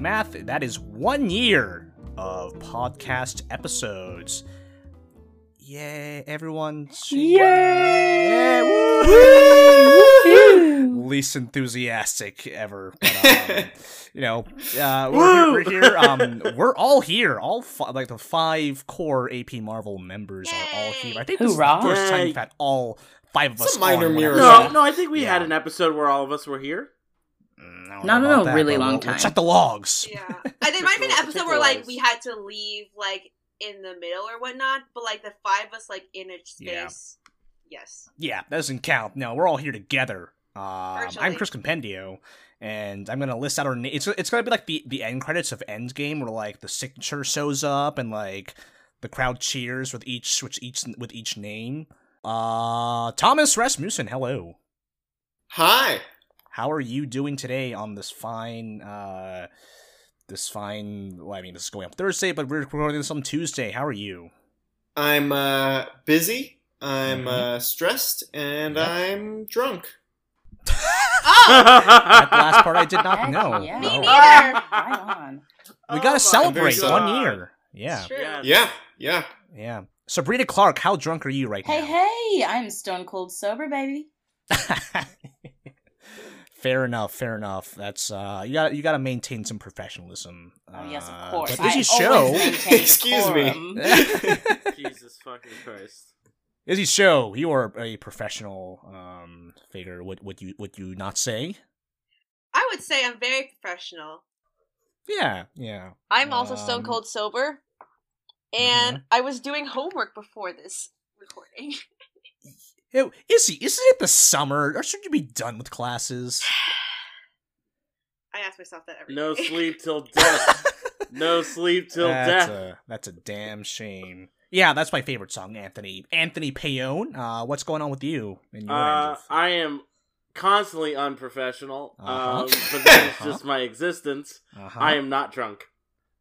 math, that is one year of podcast episodes. Yay, everyone. Yeah, woo! Least enthusiastic ever. But, um, you know, uh, we're, here, we're here. Um, we're all here. All fi- like the five core AP Marvel members are all here. I think this is the first time we've had all five of us. Some minor on mirror. No, no, I think we Yeah. had an episode where all of us were here. Mm, I don't in a that, really long we'll- we'll time. check the logs. Yeah, I, there might have been an episode where like we had to leave like in the middle or whatnot, but like the five of us like in a Yeah. space. Yes. Yeah, that doesn't count. No, we're all here together. Um, I'm Chris Compendio, and I'm gonna list out our names. It's, it's gonna be like the, the end credits of Endgame, where like the signature shows up and like the crowd cheers with each with each with each name. Uh, Thomas Rasmussen, hello. Hi. How are you doing today on this fine uh this fine? Well, I mean, this is going up Thursday, but we're recording this on Tuesday. How are you? I'm uh, busy. I'm Mhm. uh, stressed, and Yep. I'm drunk. Oh, That last part I did not Heck know. yeah. Me neither. Right on. We Oh gotta my celebrate God. one year. Yeah, True. Yeah. Yeah, yeah. yeah. Sabrina Clark, how drunk are you right Hey, now? Hey, hey, I'm stone cold sober, baby. fair enough, fair enough. That's uh, you got you got to maintain some professionalism. Oh, yes, of Uh, course. But Izzy's I show, Excuse me. decorum. Jesus fucking Christ. Izzy's show. You are a professional um figure. Would would you would you not say? I would say I'm very professional. Yeah, yeah. I'm also stone Um, cold sober, and I was doing homework before this recording. Ew, Izzy, isn't it the summer? Or should you be done with classes? I ask myself that every day. No sleep till death. No sleep till that's death. A, that's a damn shame. Yeah, that's my favorite song, Anthony. Anthony Payone. Uh, what's going on with you? In your Uh, I am constantly unprofessional, Uh-huh. um, but that's Uh-huh. just my existence. uh-huh. I am not drunk.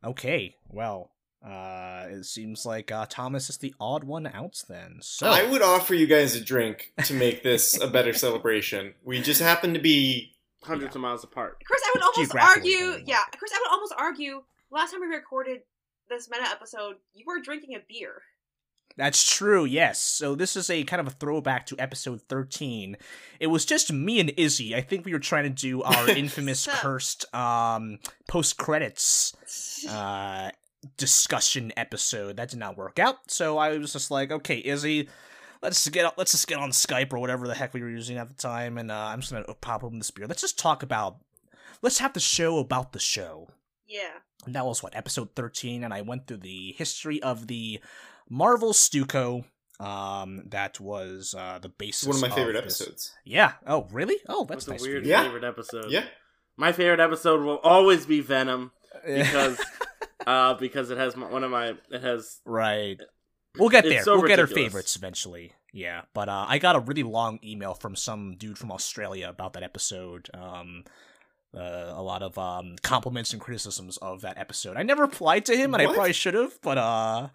Okay, well, uh, it seems like uh, Thomas is the odd one out then. So I would offer you guys a drink to make this a better celebration. We just happen to be. Hundreds of miles apart. Chris, I would almost argue. anyway. Yeah, Chris, I would almost argue. Last time we recorded this meta episode, you were drinking a beer. that's true. Yes. So this is a kind of a throwback to episode thirteen. It was just me and Izzy. I think we were trying to do our infamous cursed um, post credits uh, discussion episode. That did not work out. So I was just like, okay, Izzy. Let's get let's just get on Skype or whatever the heck we were using at the time, and uh, I'm just gonna pop open this beer. Let's just talk about, let's have the show about the show. yeah. And that was what episode 13 and i went through the history of the marvel stuco um that was uh the basis One of my favorite this- episodes. yeah oh really oh that's, That's nice a weird Yeah. favorite episode. Yeah. My favorite episode will always be Venom for you. Because uh because it has my, one of my it has right we'll get there so we'll get our favorites eventually yeah but uh i got a really long email from some dude from australia about that episode um uh, a lot of um, compliments and criticisms of that episode. I never replied to him, and I probably should have. But uh,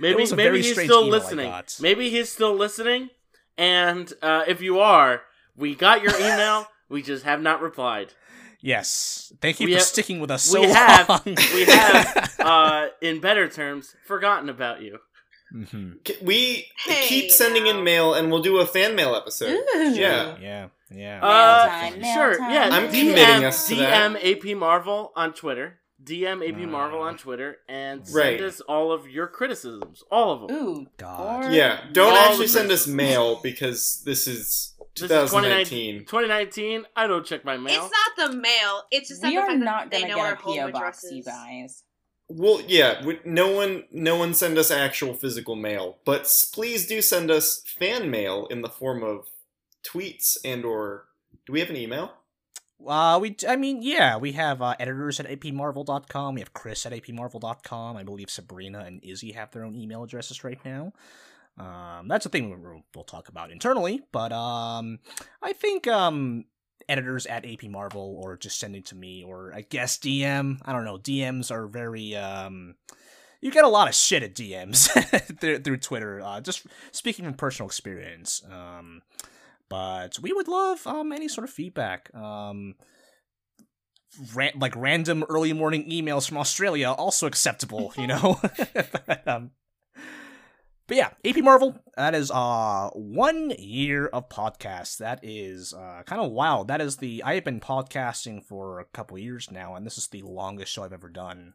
maybe maybe he's still listening. Maybe he's still listening. And uh, if you are, we got your email. we just have not replied. Yes. Thank you We for have- sticking with us so we have- long. we have, Uh, in better terms, forgotten about you. Mm-hmm. We Hey, keep sending now. in mail, and we'll do a fan mail episode. Ooh. Yeah. Yeah. Yeah. Uh, time, mail sure, time. yeah. I'm DM, committing us to that. DM AP Marvel on Twitter. DM AP Marvel Uh, on Twitter and send Right. us all of your criticisms, all of them. Ooh, God. Yeah. Don't All actually send us mail because This is 2019. 2019. I don't check my mail. It's not the mail. It's just We that are not they gonna know get our a home PO box, you guys. Well, yeah. we- No one, no one send us actual physical mail, but please do send us fan mail in the form of tweets and or. Do we have an email? Uh, we, I mean, yeah, we have uh, editors at apmarvel.com. We have Chris at apmarvel.com. I believe Sabrina and Izzy have their own email addresses right now. Um, that's a thing we'll, talk about internally, but um, I think um, editors at AP Marvel or just sending to me or I guess DM. I don't know. DMs are very um, you get a lot of shit at DMs through, through Twitter. Uh, just speaking from personal experience. Um, but we would love um any sort of feedback. Um, ran- like random early morning emails from Australia also acceptable, you know. but, um, but yeah, AP Marvel. That is uh one year of podcasts. That is uh kind of wild. That is the I have been podcasting for a couple years now, and this is the longest show I've ever done.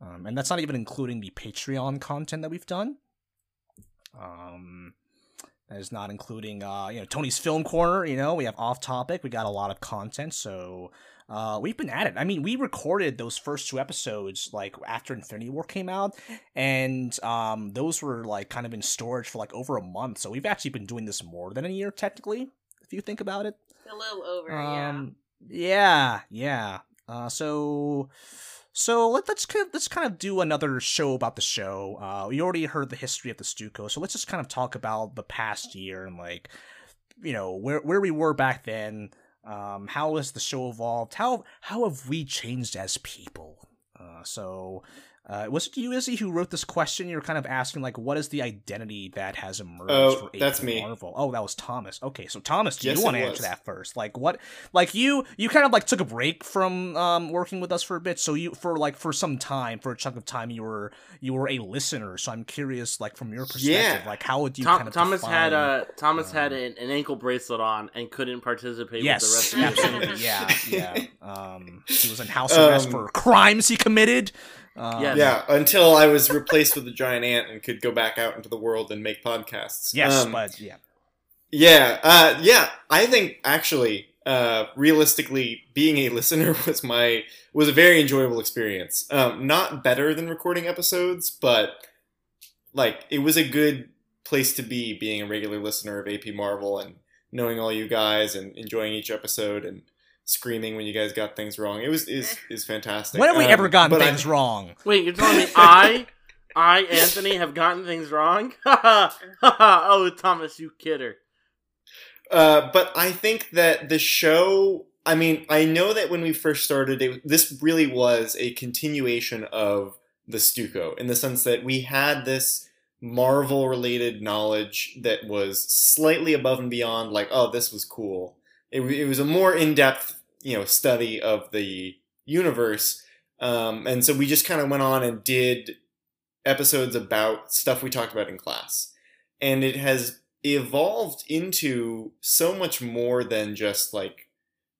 Um, and that's not even including the Patreon content that we've done. Um, that is not including uh you know Tony's Film Corner. You know we have off topic. We got a lot of content, so uh, we've been at it. I mean, we recorded those first two episodes like after Infinity War came out, and um, those were like kind of in storage for like over a month. So we've actually been doing this more than a year, technically, if you think about it. A little over, Um, yeah, yeah. Uh, so, so let, let's kind of, let's kind of do another show about the show. Uh, we already heard the history of the Stuco, so let's just kind of talk about the past year and like, you know, where where we were back then. Um, how has the show evolved? How how have we changed as people? Uh, so, uh, was it you, Izzy, who wrote this question? You're kind of asking like, what is the identity that has emerged Oh, for AP that's me. Marvel? Oh, that was Thomas. Okay, so Thomas, do Yes, you want to answer that first? Like, what? Like you, you kind of like took a break from um working with us for a bit. So you for like for some time, for a chunk of time, you were you were a listener. So I'm curious, like from your perspective, Yeah. like how would you Tom- kind of Thomas had a uh, Thomas had um, an, an ankle bracelet on and couldn't participate Yes, with the rest of the absolutely. yeah, yeah. Um, he was in house arrest Um, for crimes he committed. Um, Yes. Yeah, until I was replaced with a giant ant and could go back out into the world and make podcasts. Yes, Um, but yeah. Yeah, uh, yeah. I think actually, uh, realistically, being a listener was my was a very enjoyable experience. Um, not better than recording episodes, but like it was a good place to be. Being a regular listener of AP Marvel and knowing all you guys and enjoying each episode and screaming when you guys got things wrong. It was is is fantastic. When have we Um, ever gotten but I- things wrong? Wait, you're telling me I, I, Anthony, have gotten things wrong? Oh, Thomas, you kidder. Uh, but I think that the show. I mean, I know that when we first started, it, this really was a continuation of the Stuco in the sense that we had this Marvel related knowledge that was slightly above and beyond, like, oh, this was cool. It, it was a more in depth, you know, study of the universe. Um, and so we just kind of went on and did episodes about stuff we talked about in class. And it has evolved into so much more than just like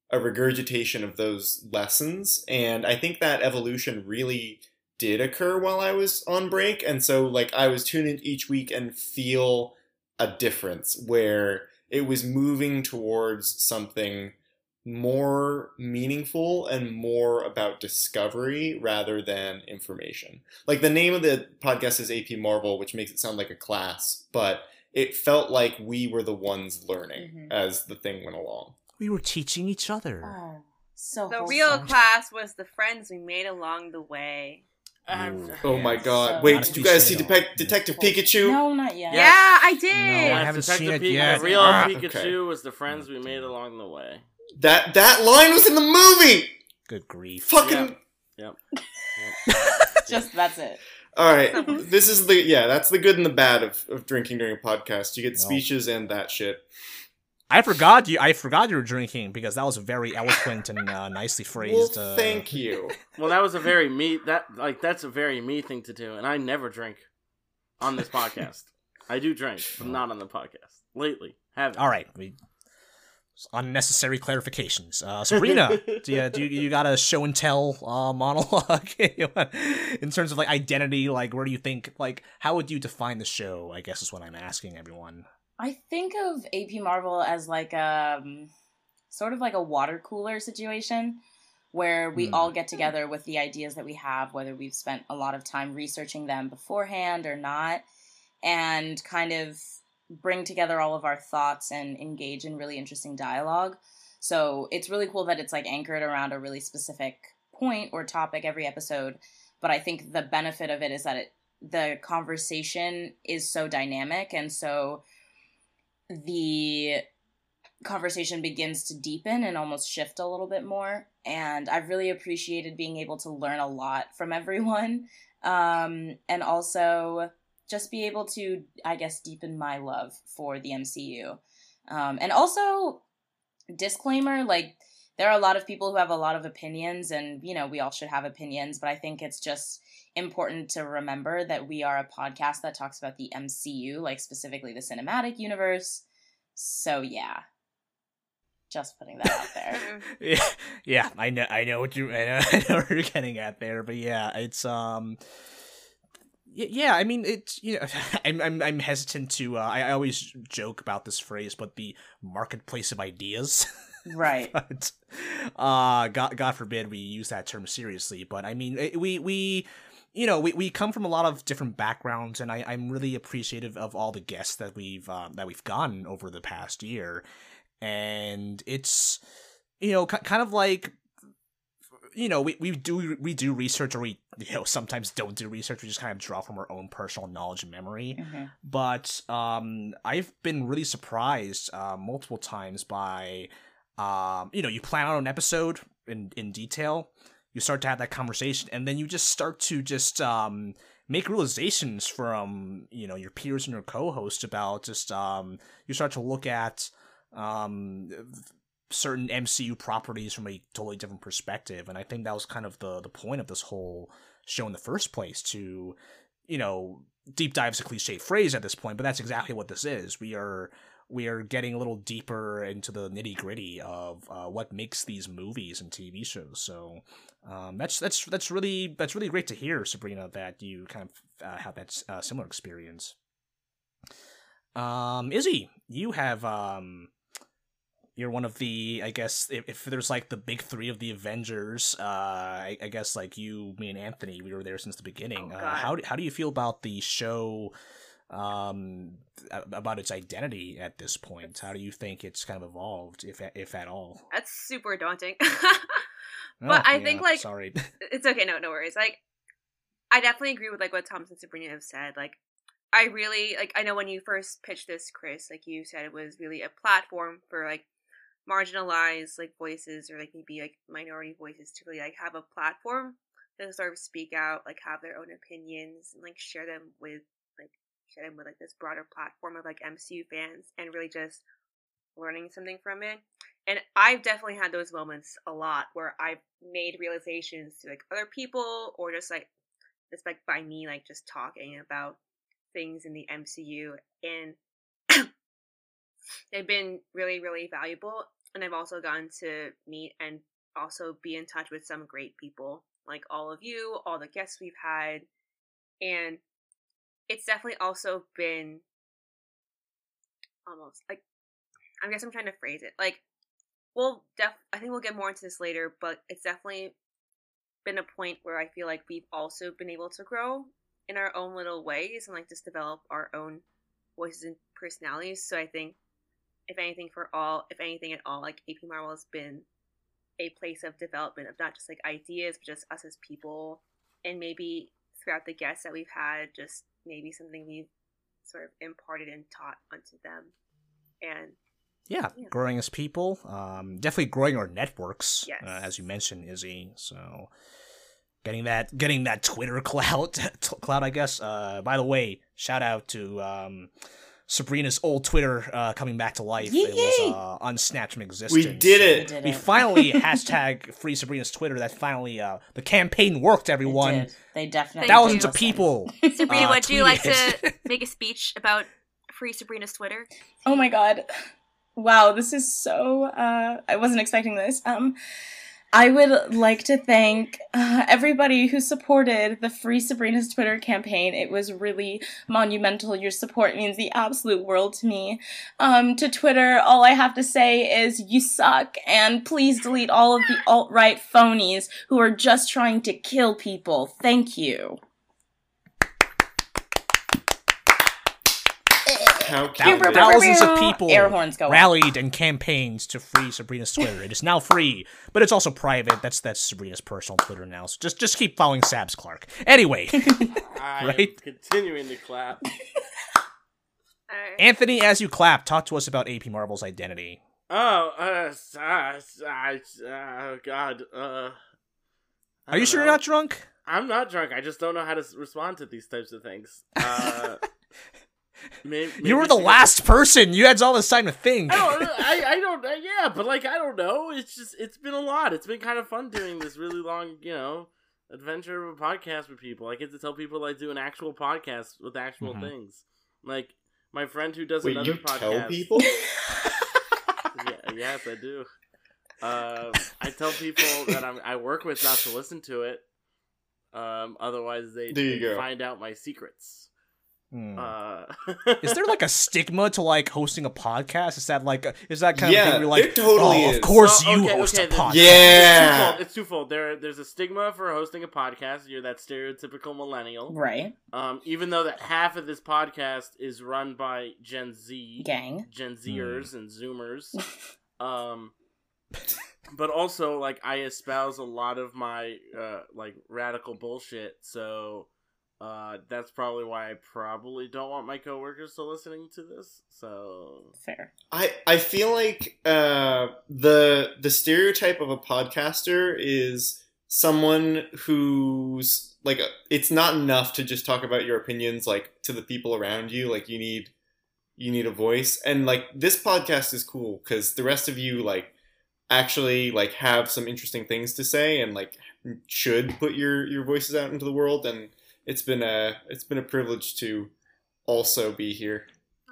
a regurgitation of those lessons and i think that evolution really did occur while i was on break and so like i was tuned in each week and feel a difference where it was moving towards something more meaningful and more about discovery rather than information. Like the name of the podcast is AP Marvel, which makes it sound like a class, but it felt like we were the ones learning Mhm. as the thing went along. We were teaching each other. Oh, so The wholesome. real class was the friends we made along the way. Um, Oh my god. So Wait, did you guys see soon. Detec- Detective Pikachu? No, not yet. Yeah. Yeah, I did. No, I haven't Detective seen it Pikachu- yet. The real Ah, Pikachu okay. was the friends we made along the way. That that line was in the movie. Good grief. Fucking Yep. Just that's it. All right. this is the yeah, that's the good and the bad of, of drinking during a podcast. You get Well. speeches and that shit. I forgot you. I forgot you were drinking because that was very eloquent and uh, nicely Well, phrased. uh, thank you. Well, that was a very me that like that's a very me thing to do, and I never drink on this podcast. I do drink, but not on the podcast. Lately, haven't. All right. We unnecessary clarifications. Uh, Sabrina, do you do you, you got a show and tell uh, monologue in terms of like identity? Like, where do you think? Like, how would you define the show? I guess is what I'm asking everyone. I think of AP Marvel as like um sort of like a water cooler situation where we Hmm. all get together with the ideas that we have, whether we've spent a lot of time researching them beforehand or not, and kind of bring together all of our thoughts and engage in really interesting dialogue. So it's really cool that it's like anchored around a really specific point or topic every episode. But I think the benefit of it is that it the conversation is so dynamic and so the conversation begins to deepen and almost shift a little bit more. And I've really appreciated being able to learn a lot from everyone. Um, and also just be able to, I guess, deepen my love for the MCU. Um, and also, disclaimer like, there are a lot of people who have a lot of opinions, and, you know, we all should have opinions, but I think it's just important to remember that we are a podcast that talks about the MCU, like specifically the cinematic universe. So, yeah. Just putting that out there. yeah, yeah, I know, I know what you, I know, I know what you're getting at there, but yeah, it's um, y- yeah, I mean, it's you know, I'm I'm I'm hesitant to. Uh, I, I always joke about this phrase, but the marketplace of ideas. right. but uh, God, God forbid we use that term seriously. But I mean, we we you know we, we come from a lot of different backgrounds, and I, I'm really appreciative of all the guests that we've uh, that we've gotten over the past year, and it's you know kind of like you know we, we do we do research or we you know sometimes don't do research. We just kind of draw from our own personal knowledge and memory. Mhm. but um, I've been really surprised uh, multiple times by, um, you know, you plan out an episode in in detail, you start to have that conversation, and then you just start to just um, make realizations from you know your peers and your co-hosts about just um, you start to look at um, certain MCU properties from a totally different perspective, and I think that was kind of the the point of this whole show in the first place to you know deep dive's a cliche phrase at this point, but that's exactly what this is. We are we are getting a little deeper into the nitty gritty of uh, what makes these movies and TV shows. So um, that's that's that's really that's really great to hear, Sabrina, that you kind of uh, have that uh, similar experience. Um, Izzy, you have um, you're one of the I guess if, if there's like the big three of the Avengers, uh, I, I guess like you, me, and Anthony, we were there since the beginning. Oh, uh, how do- how do you feel about the show? Um, about its identity at this point. How do you think it's kind of evolved, if if at all? That's super daunting. Oh, But I think, like- sorry. it's okay, no, no worries. Like, I definitely agree with like what Thomas and Sabrina have said. Like, I really like. I know when you first pitched this, Chris, like you said, it was really a platform for like marginalized like voices or like maybe like minority voices to really like have a platform to sort of speak out, like have their own opinions and like share them with like share them with like this broader platform of like MCU fans and really just learning something from it. And I've definitely had those moments a lot where I've made realizations to like other people or just like just like by me like just talking about things in the MCU and they've been really really valuable and I've also gotten to meet and also be in touch with some great people like all of you, all the guests we've had and it's definitely also been almost like I guess I'm trying to phrase it. Like we'll def I think we'll get more into this later, but it's definitely been a point where I feel like we've also been able to grow in our own little ways and like just develop our own voices and personalities. So I think if anything for all if anything at all, like AP Marvel has been a place of development of not just like ideas, but just us as people and maybe throughout the guests that we've had, just maybe something we've sort of imparted and taught unto them. And yeah, Yeah. growing as people, um, definitely growing our networks, Yes. uh, as you mentioned, Izzy. So getting that, getting that Twitter clout, clout, I guess. Uh, by the way, shout out to um, Sabrina's old Twitter uh, coming back to life. It was uh, unsnatched from existence. We did So it. We did We finally hashtag free Sabrina's Twitter. That finally, uh, the campaign worked. They Everyone, did. They definitely thousands did of listen. people. Sabrina, uh, would you like to make a speech about free Sabrina's Twitter? Oh my god. Wow, this is so uh I wasn't expecting this. Um I would like to thank uh, everybody who supported the Free Sabrina's Twitter campaign. It was really monumental. Your support means the absolute world to me. Um, to Twitter, all I have to say is you suck, and please delete all of the alt right phonies who are just trying to kill people. Thank you. How Thou- cute. thousands of people Air horns go rallied and campaigned to free Sabrina's Twitter. It is now free, but it's also private. That's that's Sabrina's personal Twitter now. So just just keep following Sabs Clark. Anyway, I'm Right? continuing to clap. Anthony, as you clap, talk to us about AP Marvel's identity. Oh, uh, s- uh, uh, God, uh. Are you don't sure you're not drunk? I'm not drunk. I just don't know how to respond to these types of things. Uh, Maybe, you were the she- last person. You had all this time to think. I don't. I, I don't. uh, Yeah, but like I don't know. It's just it's been a lot. It's been kind of fun doing this really long, you know, adventure of a podcast with people. I get to tell people I do an actual podcast with actual Mhm. things. Like my friend who does Wait, another you podcast. tell people? yeah, yes, I do. Um, I tell people that I'm, I work with not to listen to it. Um, otherwise, they, they find out my secrets. Hmm. Uh, Is there like a stigma to like hosting a podcast? Is that like a, is that kind of Yeah, thing where like totally oh, is. of course Well, you okay, host okay, a podcast. Yeah. It's twofold. It's twofold. There, there's a stigma for hosting a podcast. You're that stereotypical millennial. right. Um, even though that half of this podcast is run by Gen Z, Gang. Gen Zers and Zoomers. um, but also like I espouse a lot of my uh like radical bullshit. So uh that's probably why I probably don't want my coworkers to listening to this. So Fair. I I feel like uh, the the stereotype of a podcaster is someone who's like it's not enough to just talk about your opinions like to the people around you. Like you need you need a voice, and like this podcast is cool because the rest of you like actually like have some interesting things to say and like should put your your voices out into the world. And it's been a it's been a privilege to also be here.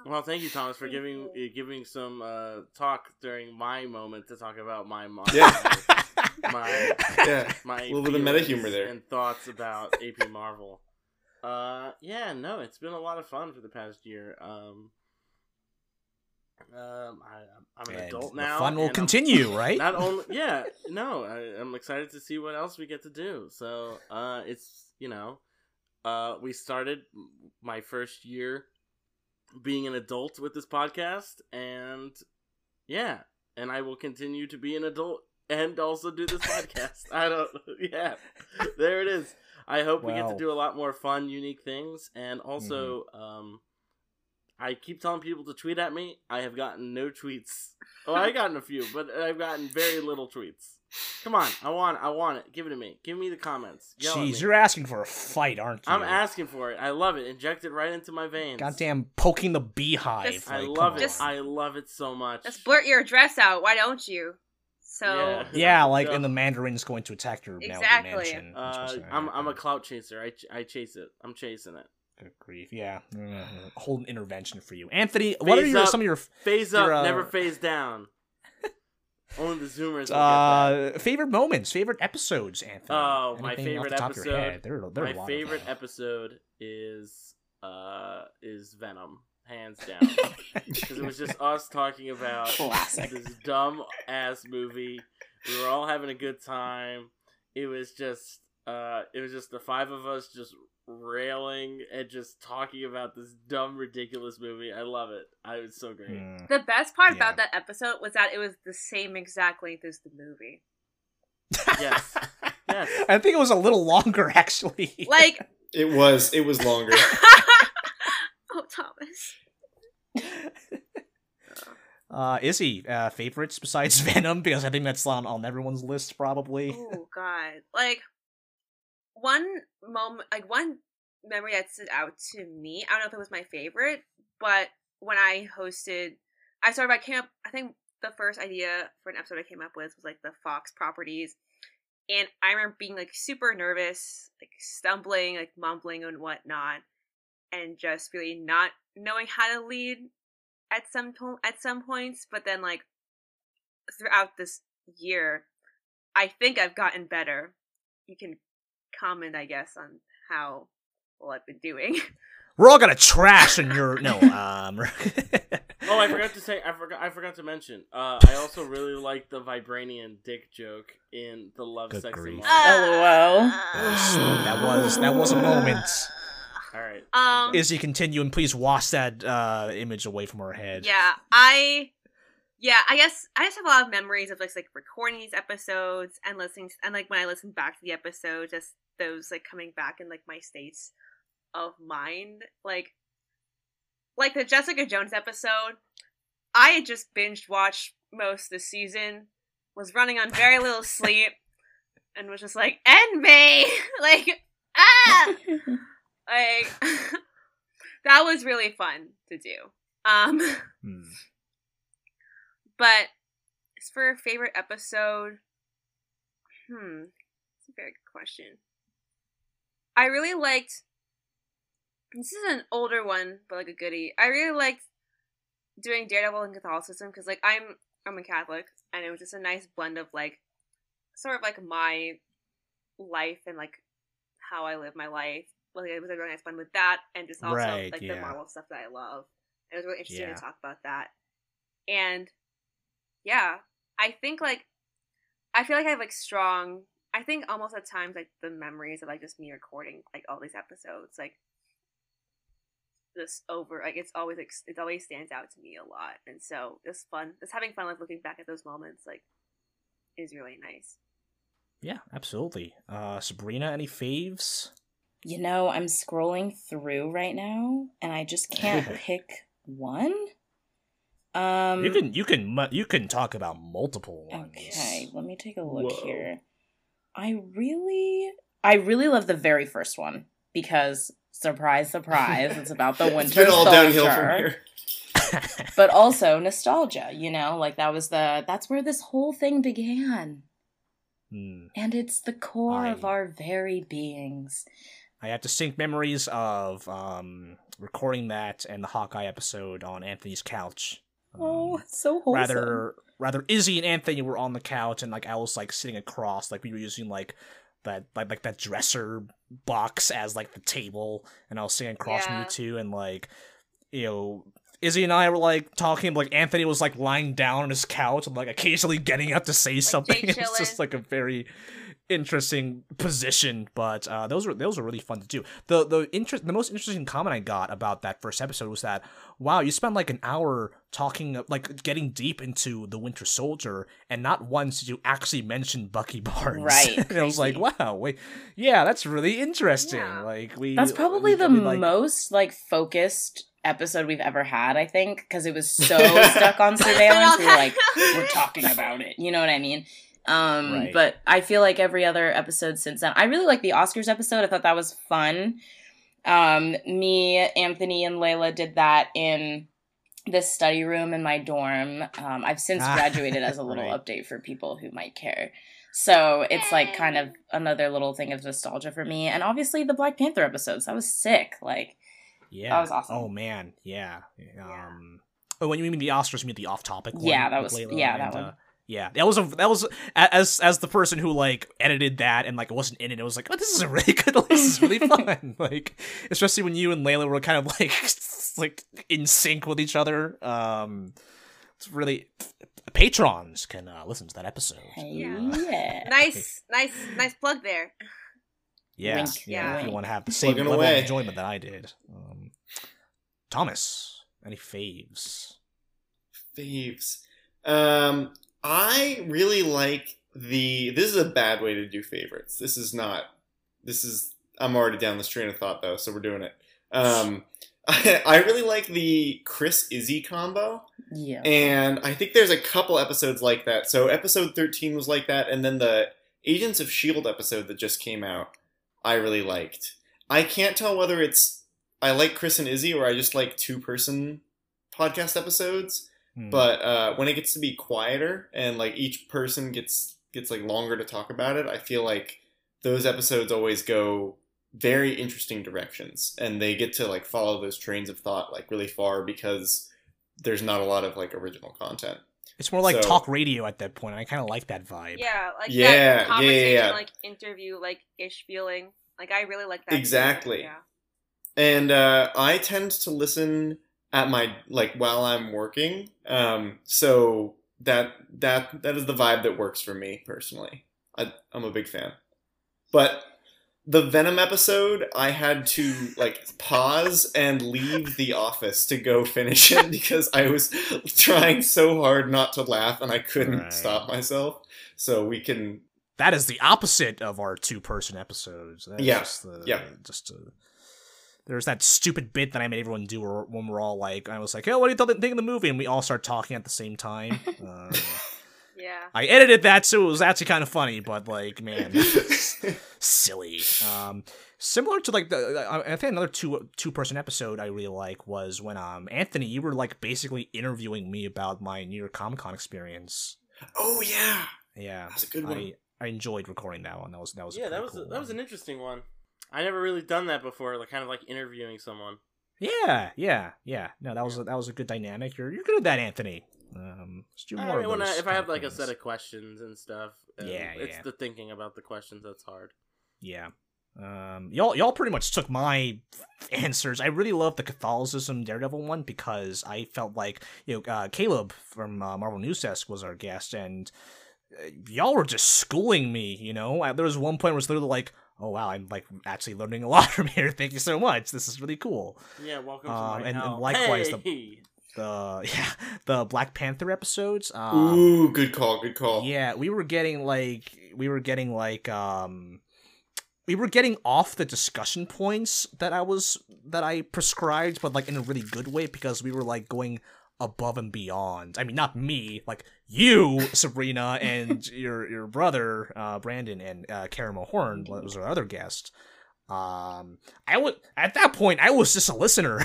Well, thank you, Thomas, for giving uh, giving some uh, talk during my moment to talk about my mom. Yeah. my Yeah. my A little bit of meta humor there. and thoughts about AP Marvel. Uh, yeah, no, it's been a lot of fun for the past year. Um, um, I, I'm an And adult the now. fun will and I'm- continue, right? Not only, yeah, no, I, I'm excited to see what else we get to do. So, uh, it's you know, uh, we started my first year being an adult with this podcast, and yeah, and I will continue to be an adult and also do this podcast. I don't, yeah, there it is. I hope we get to do a lot more fun, unique things, and also, um, I keep telling people to tweet at me. I have gotten no tweets. Oh, I've gotten a few, but I've gotten very little tweets. Come on, I want, I want it. Give it to me. Give me the comments. Yell Jeez, you're asking for a fight, aren't you? I'm asking for it. I love it. Inject it right into my veins. Goddamn poking the beehive. Just- I like, love it. on. Just- I love it so much. Just blurt your address out. Why don't you? So Yeah. Yeah, like Yeah. and the Mandarin's going to attack your Exactly. Malibu mansion. Uh, That's what's I'm gonna I'm a happen. clout chaser. I, ch- I chase it. I'm chasing it. Good grief. Yeah. Mm, Whole intervention for you. Anthony, what are Phase your up. some of your Phase up, You're, uh, never phase down. Only the Zoomers will get that. uh, favorite moments, favorite episodes, Anthony? Oh, my favorite off the top Of your episode- head? There, there are My favorite episode is uh is Venom, hands down, because it was just us talking about Classic. this dumb ass movie. We were all having a good time. It was just uh it was just the five of us just railing and just talking about this dumb ridiculous movie. I love it. I was so great. Hmm. the best part Yeah. about that episode was that it was the same exact length as the movie. Yes. Yes. I think it was a little longer actually. Like, It was it was longer. oh Thomas. Uh, Izzy, uh, favorites besides Venom because I think that's on on everyone's list probably. Oh God! Like one moment, like one memory that stood out to me. I don't know if it was my favorite, but when I hosted, I started. I came up. I think the first idea for an episode I came up with was like the Fox properties, and I remember being like super nervous, like stumbling, like mumbling and whatnot, and just really not knowing how to lead at some to- at some points. But then like throughout this year, I think I've gotten better. You can comment, I guess, on how well I've been doing. We're all gonna trash in your no. Um, Oh, I forgot to say. I forgot. I forgot to mention. Uh, I also really like the vibranium dick joke in the Love, Good Sex, and grief. Marvel. LOL. that was that was a moment. All right. Um, Izzy, continue and please wash that uh, image away from her head. Yeah, I yeah, I guess I just have a lot of memories of like like recording these episodes and listening to, and like when I listen back to the episode, just those like coming back in like my states of mind. Like like the Jessica Jones episode, I had just binge watched most of the season, was running on very little sleep, and was just like, end me! like ah like that was really fun to do. Um, Hmm. But as for a favorite episode, hmm, it's a very good question. I really liked. This is an older one, but like a goodie. I really liked doing Daredevil and Catholicism because, like, I'm I'm a Catholic, and it was just a nice blend of like, sort of like my life and like how I live my life. Like, it was a really nice blend with that, and just also Right, like the yeah. Marvel stuff that I love. It was really interesting Yeah. to talk about that. And yeah, I think like I feel like I have like strong. I think almost at times like the memories of like just me recording like all these episodes like this over like it's always like it always stands out to me a lot and so this fun this having fun like looking back at those moments like is really nice Yeah, absolutely. Uh, Sabrina, any faves? You know, I'm scrolling through right now, and I just can't pick one. Um, you can you can you can talk about multiple ones. Okay, let me take a look Whoa. here. I really, I really love the very first one because surprise, surprise, it's about the it's Winter been all Soldier. downhill from here. But also nostalgia, you know, like that was the that's where this whole thing began, Hmm. and it's the core of our very beings. I have distinct memories of um, recording that and the Hawkeye episode on Anthony's couch. Oh, so wholesome. rather rather Izzy and Anthony were on the couch and like I was like sitting across like we were using like that like like that dresser box as like the table and I was sitting across from Yeah. you two and like you know Izzy and I were like talking like Anthony was like lying down on his couch and like occasionally getting up to say something it's just like a very interesting position but uh those were those were really fun to do the the interest the most interesting comment i got about that first episode was that wow you spent like an hour talking like getting deep into the winter soldier and not once did you actually mention bucky barnes Right, and i was like wow wait yeah that's really interesting Yeah. like we That's probably we- the we, like- most like focused episode we've ever had. I think because it was so stuck on surveillance. We were like, we're talking about it. You know what I mean? Um, Right. But I feel like every other episode since then, I really like the Oscars episode. I thought that was fun. Um, me, Anthony, and Layla did that in this study room in my dorm. Um, I've since graduated as a little right. update for people who might care. So it's like kind of another little thing of nostalgia for me. And obviously the Black Panther episodes. That was sick. Like, yeah that was awesome. oh man yeah um oh when you mean the oscars you mean the off-topic one Yeah, that was- Layla yeah, that and, one. uh, yeah, that was a that was as as the person who like edited that and like wasn't in it. It was like, oh, this is a really good. This is really fun. like, especially when you and Layla were kind of like like in sync with each other. Um, it's really patrons can uh, listen to that episode. Yeah. yeah. nice nice nice plug there Yeah, Wink, yeah. If you want to have the same Plugging level away. of enjoyment that I did. Um, Thomas, any faves? Faves. Um, I really like the. This is a bad way to do favorites. This is not. This is. I'm already down this train of thought though, so we're doing it. Um, I, I really like the Chris Izzy combo, Yeah. and I think there's a couple episodes like that. So episode 13 was like that, and then the Agents of Shield episode that just came out, I really liked. I can't tell whether it's I like Chris and Izzy or I just like two person podcast episodes Hmm. but uh, when it gets to be quieter and like each person gets gets like longer to talk about it i feel like those episodes always go very interesting directions and they get to like follow those trains of thought like really far because there's not a lot of like original content it's more like so- talk radio at that point, and I kind of like that vibe. yeah like Yeah, yeah, that yeah, conversation yeah. like interview like ish feeling like i really like that too. Exactly. yeah and uh, i tend to listen at my like while i'm working um, so that that that is the vibe that works for me personally I, i'm a big fan but the venom episode i had to like pause and leave the office to go finish it because i was trying so hard not to laugh and i couldn't Right. stop myself so we can That is the opposite of our two-person episodes. That's Yeah, just the, yeah. Just uh there's that stupid bit that I made everyone do when we're all like, I was like, "Oh, what do you think of the movie?" and we all start talking at the same time. Uh, yeah I edited that, so it was actually kind of funny, but like, man, silly. Um, similar to like the uh, I think another two two person episode I really like was when um Anthony you were like basically interviewing me about my New York Comic Con experience. Oh yeah, Yeah, that's a good one. I I enjoyed recording that one. That was that was a yeah, that was cool that was an interesting one. I never really done that before, like kind of like interviewing someone. Yeah, yeah, yeah. No, that was a, that was a good dynamic. You're you're good at that, Anthony. Um, do I mean, I, if I have like a set of questions and stuff, Yeah, it's yeah. the thinking about the questions that's hard. Yeah. Um, y'all, y'all pretty much took my answers. I really love the Catholicism Daredevil one because I felt like you know uh, Caleb from uh, Marvel News Desk was our guest, and uh, y'all were just schooling me. You know, there was one point where it's literally like, "Oh wow, I'm like actually learning a lot from here. Thank you so much. This is really cool." Yeah, welcome Um, to my and- and hell. likewise the- The yeah, the Black Panther episodes. Um, Ooh, good call, good call. yeah, we were getting like we were getting like um we were getting off the discussion points that I was that I prescribed, but like in a really good way because we were like going above and beyond. I mean, not me, like you, Sabrina, and your your brother uh, Brandon and uh, Karen Mahorn was our other guest. Um, I would at that point I was just a listener.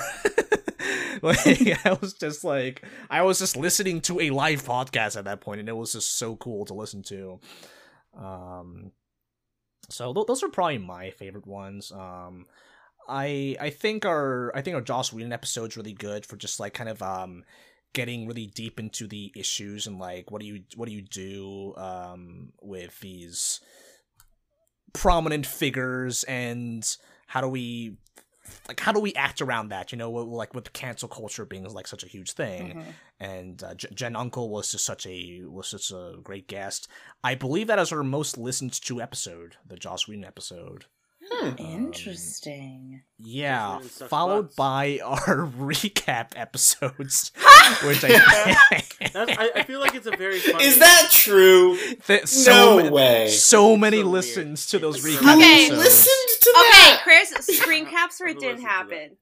like I was just like I was just listening to a live podcast at that point, and it was just so cool to listen to. Um, so th- those are probably my favorite ones. Um, I I think our I think our Joss Whedon episode's really good for just like kind of um getting really deep into the issues and like what do you what do you do um with these prominent figures and how do we like how do we act around that you know like with cancel culture being like such a huge thing Mhm. and uh, Jen Uncle was just such a was such a great guest. I believe that is our most listened to episode, the Joss Whedon episode. Hmm. Interesting. Yeah, followed butts. by our recap episodes, which I That's, I, I feel like it's a very funny. Is that true? Th- so no way. so many So weird. listens to those Who recap Okay. Who episodes. listened to Okay, that? Chris, screen caps or it didn't listened to that? happen.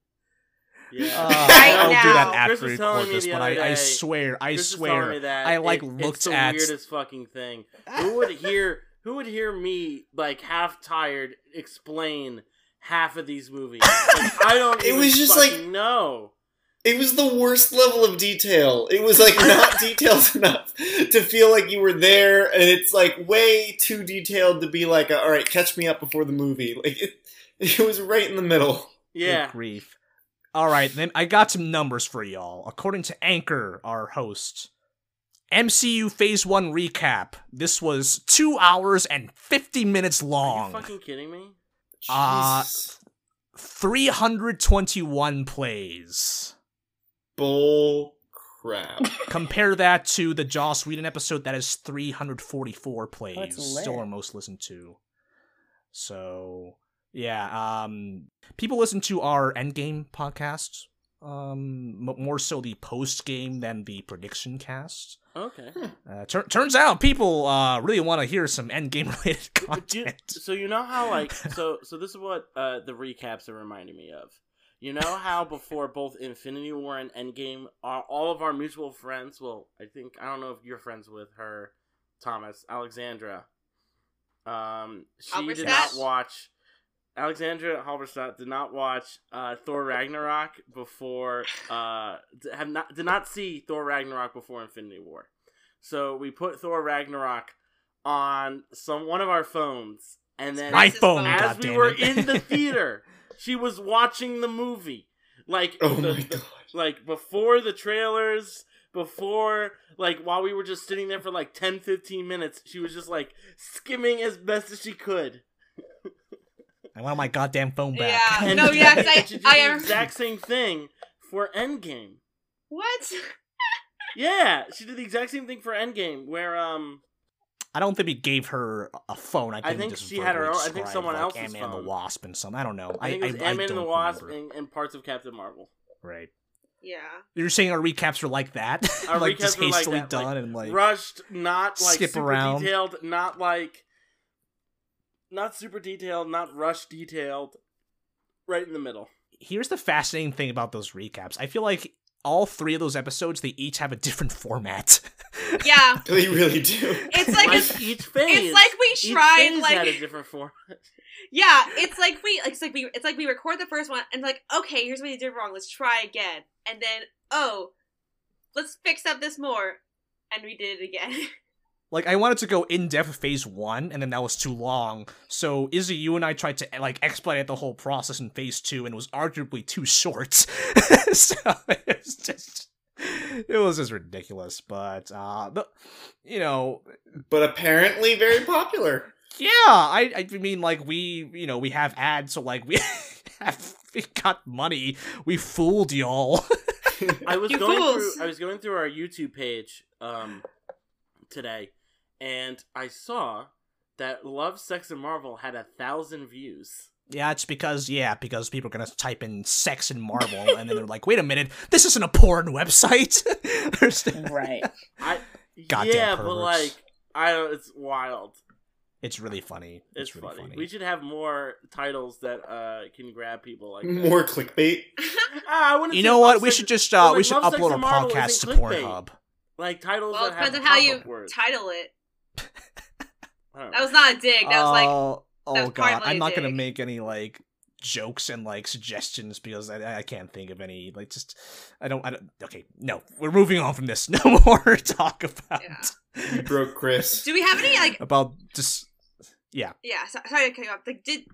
Yeah. Uh, Right I'll do that now. after we record this, the but I, I swear, I Chris was telling me swear, that I like it- looked it's the at weirdest fucking thing. Who would hear? Who would hear me like half tired explain half of these movies? Like, I don't. It even was just like- no. It was the worst level of detail. It was like not detailed enough to feel like you were there, and it's like way too detailed to be like, all right, catch me up before the movie. Like it, it was right in the middle. Good Yeah. grief. All right, then I got some numbers for y'all. According to Anchor, our host, MCU Phase 1 recap. This was 2 hours and 50 minutes long. Are you fucking kidding me? Uh, 321 plays. bull crap. Compare that to the Joss Whedon episode that is 344 plays. that's Still lit. our most listened to. So, yeah, um people listen to our Endgame podcast um m- more so the post game than the prediction cast. Okay. Uh, tur- turns out people uh really want to hear some Endgame related But you- content. so you know how like so so this is what uh the recaps are reminding me of. You know how before both Infinity War and Endgame, uh, all of our mutual friends. Well, I think I don't know if you're friends with her, Thomas Alexandra. Um, she did not watch. Alexandra Halberstadt did not watch uh, Thor Ragnarok before. Uh, have not did not see Thor Ragnarok before Infinity War. So we put Thor Ragnarok on some one of our phones, and then My phone, phone. as God we damn were it. in the theater, she was watching the movie. Like Oh the- my the- god. like before the trailers, before like while we were just sitting there for like 10 15 minutes, she was just like skimming as best as she could. I want my goddamn phone back. Yeah. And No, she- yeah, 'cause I- and did I the am- exact same thing for Endgame. What? Yeah, she did the exact same thing for Endgame where um I don't think he gave her a phone. I think, we think just she had her verbally own- I think someone like, else's Ant-Man and the. Wasp and some. I don't know. I think it was Ant-Man and the Wasp and, and parts of Captain Marvel. Right. Yeah. You're saying our recaps are like that? Our like recaps just were like hastily that, done like, and like rushed, not like skip super around. detailed, not like not super detailed, not rush detailed. Right in the middle. here's the fascinating thing about those recaps. I feel like all three of those episodes, they each have a different format. Yeah. They really do. It's like like a, each phase. it's like we each tried like had a different form. Yeah, it's like we it's like we it's like we record the first one and like, okay, here's what you did wrong, let's try again. And then, oh, let's fix up this more. And we did it again. like I wanted to go in depth with phase one, and then that was too long. So Izzy, you and I tried to like expedite the whole process in phase two, and it was arguably too short. so it was just it was just ridiculous. But uh, the, you know, But apparently very popular. yeah, I I mean like we you know we have ads, so like we have we got money. We fooled y'all. I was You going fools. through I was going through our YouTube page um today and I saw that Love, Sex and Marvel had a thousand views. Yeah, it's because yeah, because people are gonna type in sex and Marvel, and then they're like, "Wait a minute, this isn't a porn website." Right. I Goddamn yeah, but like I don't it's wild. It's really funny. It's, It's, really funny. funny. We should have more titles that uh can grab people like that. More clickbait. Ah, I wouldn't You know what? Love, We should just uh, like, we should upload our podcast to. Pornhub. like titles well, it that have depends on how you pop-up words. title it. I don't That was not a dig. That was like oh, oh was god, I'm not gonna make any like jokes and like suggestions because I, I can't think of any. Like, just I don't. I don't. Okay, no, we're moving on from this. No more talk about Yeah. You broke Chris. do we have any like about just yeah. yeah, so, sorry to cut you off. Like did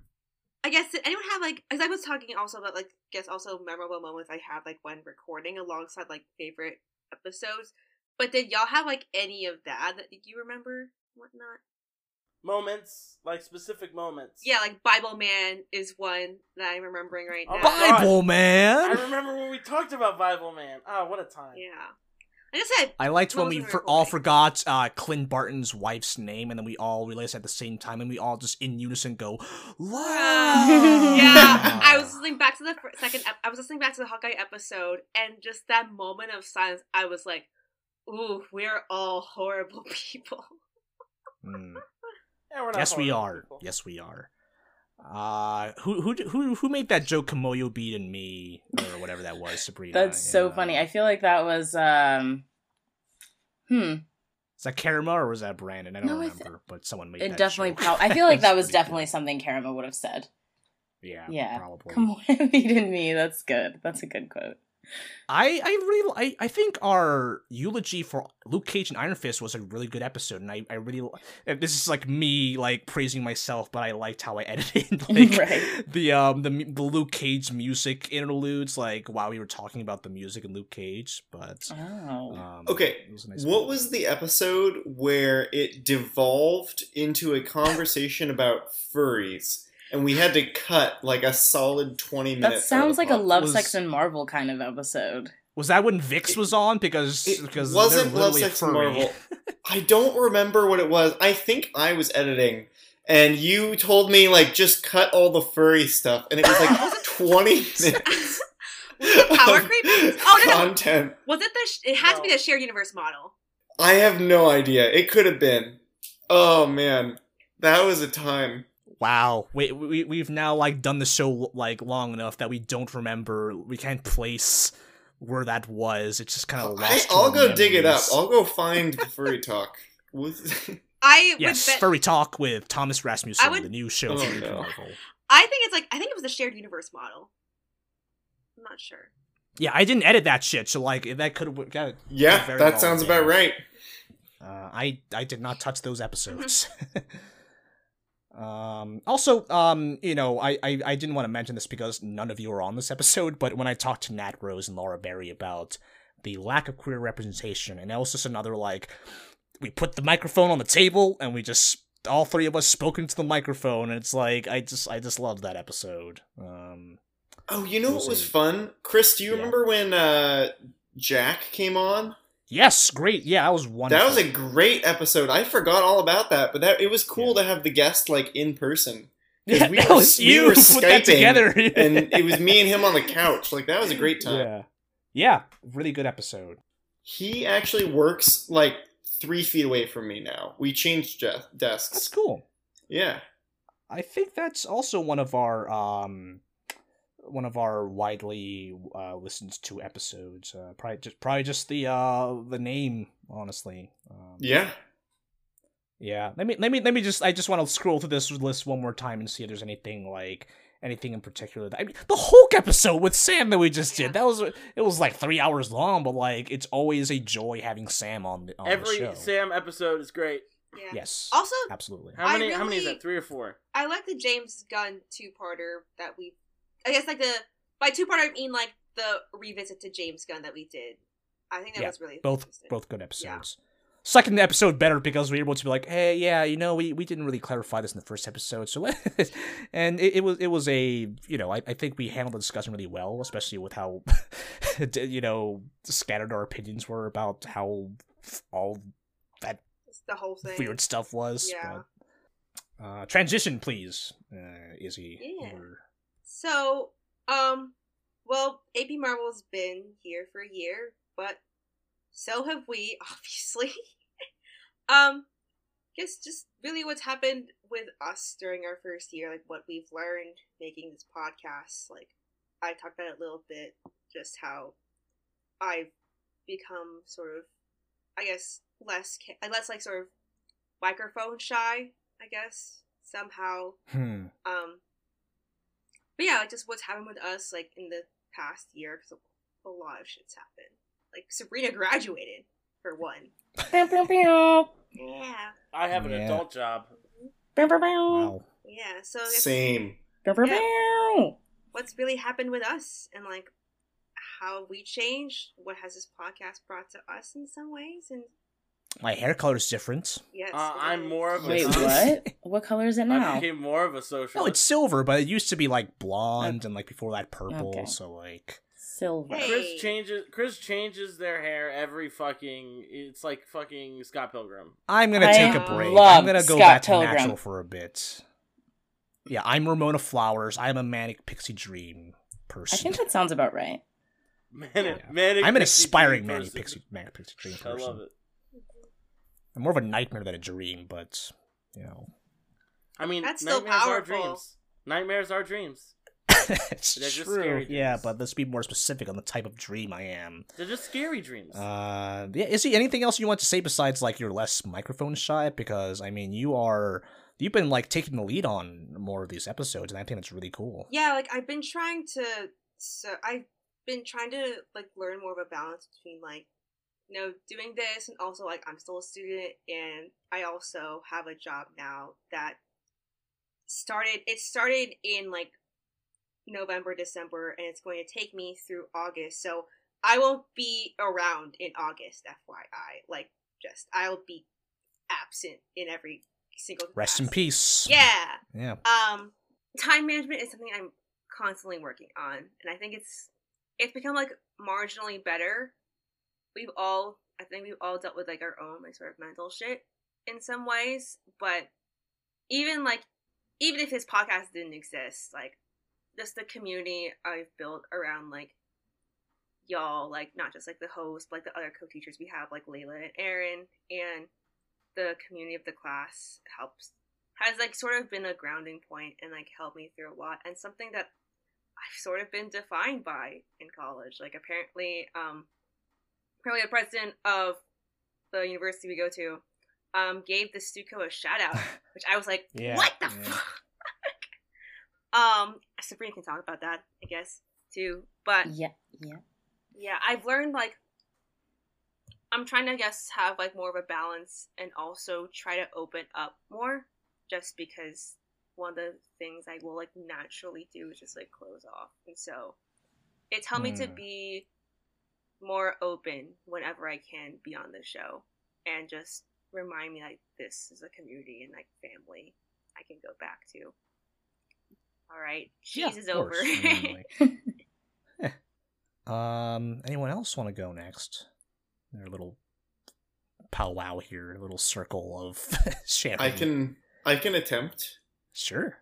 I guess did anyone have like as I was talking also about like guess also memorable moments I have like when recording alongside like favorite episodes. But did y'all have like any of that that you remember? Whatnot? moments, like specific moments. Yeah, like Bible Man is one that I'm remembering right Oh now. my God. Bible I remember when we talked about Bible Man. Oh, what a time. Yeah. Like I said, I liked when we for, all forgot uh, Clint Barton's wife's name, and then we all realized at the same time, and we all just in unison go, "Wow!" yeah, I was listening back to the second. Ep- I was listening back to the Hawkeye episode, and just that moment of silence, I was like, "Ooh, we're all horrible people." Hmm. Yeah, we're not Yes, we are. people. Yes, we are. Uh, who who who who made that joke? Kamoyo beat and me, or whatever that was. Sabrina. That's so Yeah. funny. I feel like that was um hmm. Is that Karama or was that Brandon? I don't No, I th- remember, but someone made It that definitely joke. prob- I feel like that was definitely good. something Karama would have said. Yeah, Yeah. probably. Come on, beat in me. That's good. That's a good quote. I I really I, I think our eulogy for Luke Cage and Iron Fist was a really good episode, and I I really this is like me like praising myself, but I liked how I edited like Right. the um the the Luke Cage music interludes like while we were talking about the music in Luke Cage, but Oh. um, Okay, was nice What bit. was the episode where it devolved into a conversation about furries? And we had to cut like a solid 20 minutes. That sounds of like a Love, was- Sex, and Marvel kind of episode. was that when Vix was on because It because wasn't Love, Sex, and. Marvel. I don't remember what it was. I think I was editing, and you told me like just cut all the furry stuff, and it was like 20 minutes. Power Creep? Oh no, no. Content. Was it the? Sh- it had to be the shared universe model. I have no idea. It could have been. Oh man, that was a time. Wow, we, we we've now like done the show like long enough that we don't remember. We can't place where that was. It's just kind of I, lost. to I'll our go dig it up. I'll go find furry talk. I Yes, would bet. furry talk with Thomas Rasmussen, I would- the new show Oh, from no. Marvel. I think it's like I think it was a shared universe model. I'm not sure. Yeah, I didn't edit that shit, so like that could have got. yeah, Very that sounds about right. Uh, I I did not touch those episodes. um. Also, um, you know, I, I I didn't want to mention this because none of you are on this episode, but when I talked to Nat Rose and Laura Berry about the lack of queer representation, and that was just another like, we put the microphone on the table and we just all three of us spoke into the microphone, and it's like I just I just loved that episode. Um. Oh, you know It what was was fun? Chris, do you Yeah. remember when uh, Jack came on? Yes, great. Yeah, that was wonderful. That was a great episode. I forgot all about that, but that it was cool to have the guest like in person. yeah, we that were- was we you were who put that Skyping, together, and it was me and him on the couch. Like that was a great time. Yeah, yeah, really good episode. He actually works like three feet away from me now. We changed desks. That's cool. Yeah. I think that's also one of our um one of our widely uh, listened to episodes. Uh, probably just probably just the uh, the name, honestly. Um, Yeah. yeah. Let me let me let me just. I just want to scroll through this list one more time and see if there's anything like anything in particular. That, I mean, the Hulk episode with Sam that we just did. That was it was like three hours long, but like it's always a joy having Sam on the, on the Every show. Sam episode is great. Yeah. Yes. Also, absolutely. How I many? How many is really- that? Three or four? I like the James Gunn two parter that we. I guess like the by two part I mean like the revisit to James Gunn that we did. I think that Yeah, was really both both good episodes. Second episode better because we were able to be like, hey, yeah, you know, we, we didn't really clarify this in the first episode, so let's. and it, it was it was a you know I, I think we handled the discussion really well, especially with how you know scattered our opinions were about how all that It's the whole thing. weird stuff was. Yeah. But, uh, transition, please, uh, Izzy. Yeah. Or- So, um, well, AP Marvel's been here for a year, but so have we, obviously. um, guess just really what's happened with us during our first year, like what we've learned making this podcast. Like, I talked about it a little bit, just how I've become sort of, I guess, less, ca- less like sort of microphone shy, I guess, somehow. Hmm. Um, but yeah, like just what's happened with us like in the past year because a lot of shit's happened. Like Sabrina graduated for one. Yeah, I have an Yeah. adult job. Wow. yeah. So I guess Same. Bow, bow, Yeah. what's really happened with us and like how we changed? What has this podcast brought to us in some ways? And My hair color is different. yes, Uh, I'm more of a Wait, Nice. what? What color is it now? I now? became more of a social. No, it's silver, but it used to be like blonde and like before that purple. Okay. So like, Silver. Hey. Chris changes. Chris changes their hair every fucking. It's like fucking Scott Pilgrim. I'm gonna I take a break. I'm gonna go Scott back to Pilgrim. natural for a bit. Yeah, I'm Ramona Flowers. I'm a manic pixie dream person. I think that sounds about right. Manic, yeah. manic I'm an aspiring dream manic pixie, manic pixie dream I person. love it. I'm more of a nightmare than a dream, but you know, I mean, That's still nightmares are dreams. Nightmares are dreams. it's They're just true. scary Yeah, but let's be more specific on the type of dream I am. They're just scary dreams. Uh, yeah, is there anything else you want to say besides like you're less microphone shy? Because I mean, you are you've been like taking the lead on more of these episodes, and I think that's really cool. yeah like i've been trying to so i've been trying to like learn more of a balance between like you know doing this and also like i'm still a student and i also have a job now that started it started in like november december and it's going to take me through august so i won't be around in august fyi like just i'll be absent in every single Rest in peace. yeah Yeah. um time management is something i'm constantly working on and i think it's it's become like marginally better we've all i think we've all dealt with like our own like sort of mental shit in some ways but even like even if this podcast didn't exist like just the community i've built around like y'all like not just like the host but, like the other co-teachers we have like layla and aaron and the community of the class helps has like sort of been a grounding point and like helped me through a lot and something that I've sort of been defined by in college. Like apparently, um, apparently the president of the university we go to, um, gave the Stuco a shout out, which I was like, Yeah, what the yeah. fuck? um, Sabrina can talk about that, I guess, too. But Yeah, yeah. yeah, I've learned like I'm trying to I guess have like more of a balance and also try to open up more just because one of the things I will like naturally do is just like close off. And so it's helped me to Hmm. be more open whenever I can be on the show and just remind me like this is a community and like family I can go back to. All right, Yeah, cheese is over. course. I mean, like-. Um, anyone else want to go next? Their little powwow here, a little circle of champagne. I can I can attempt. Sure.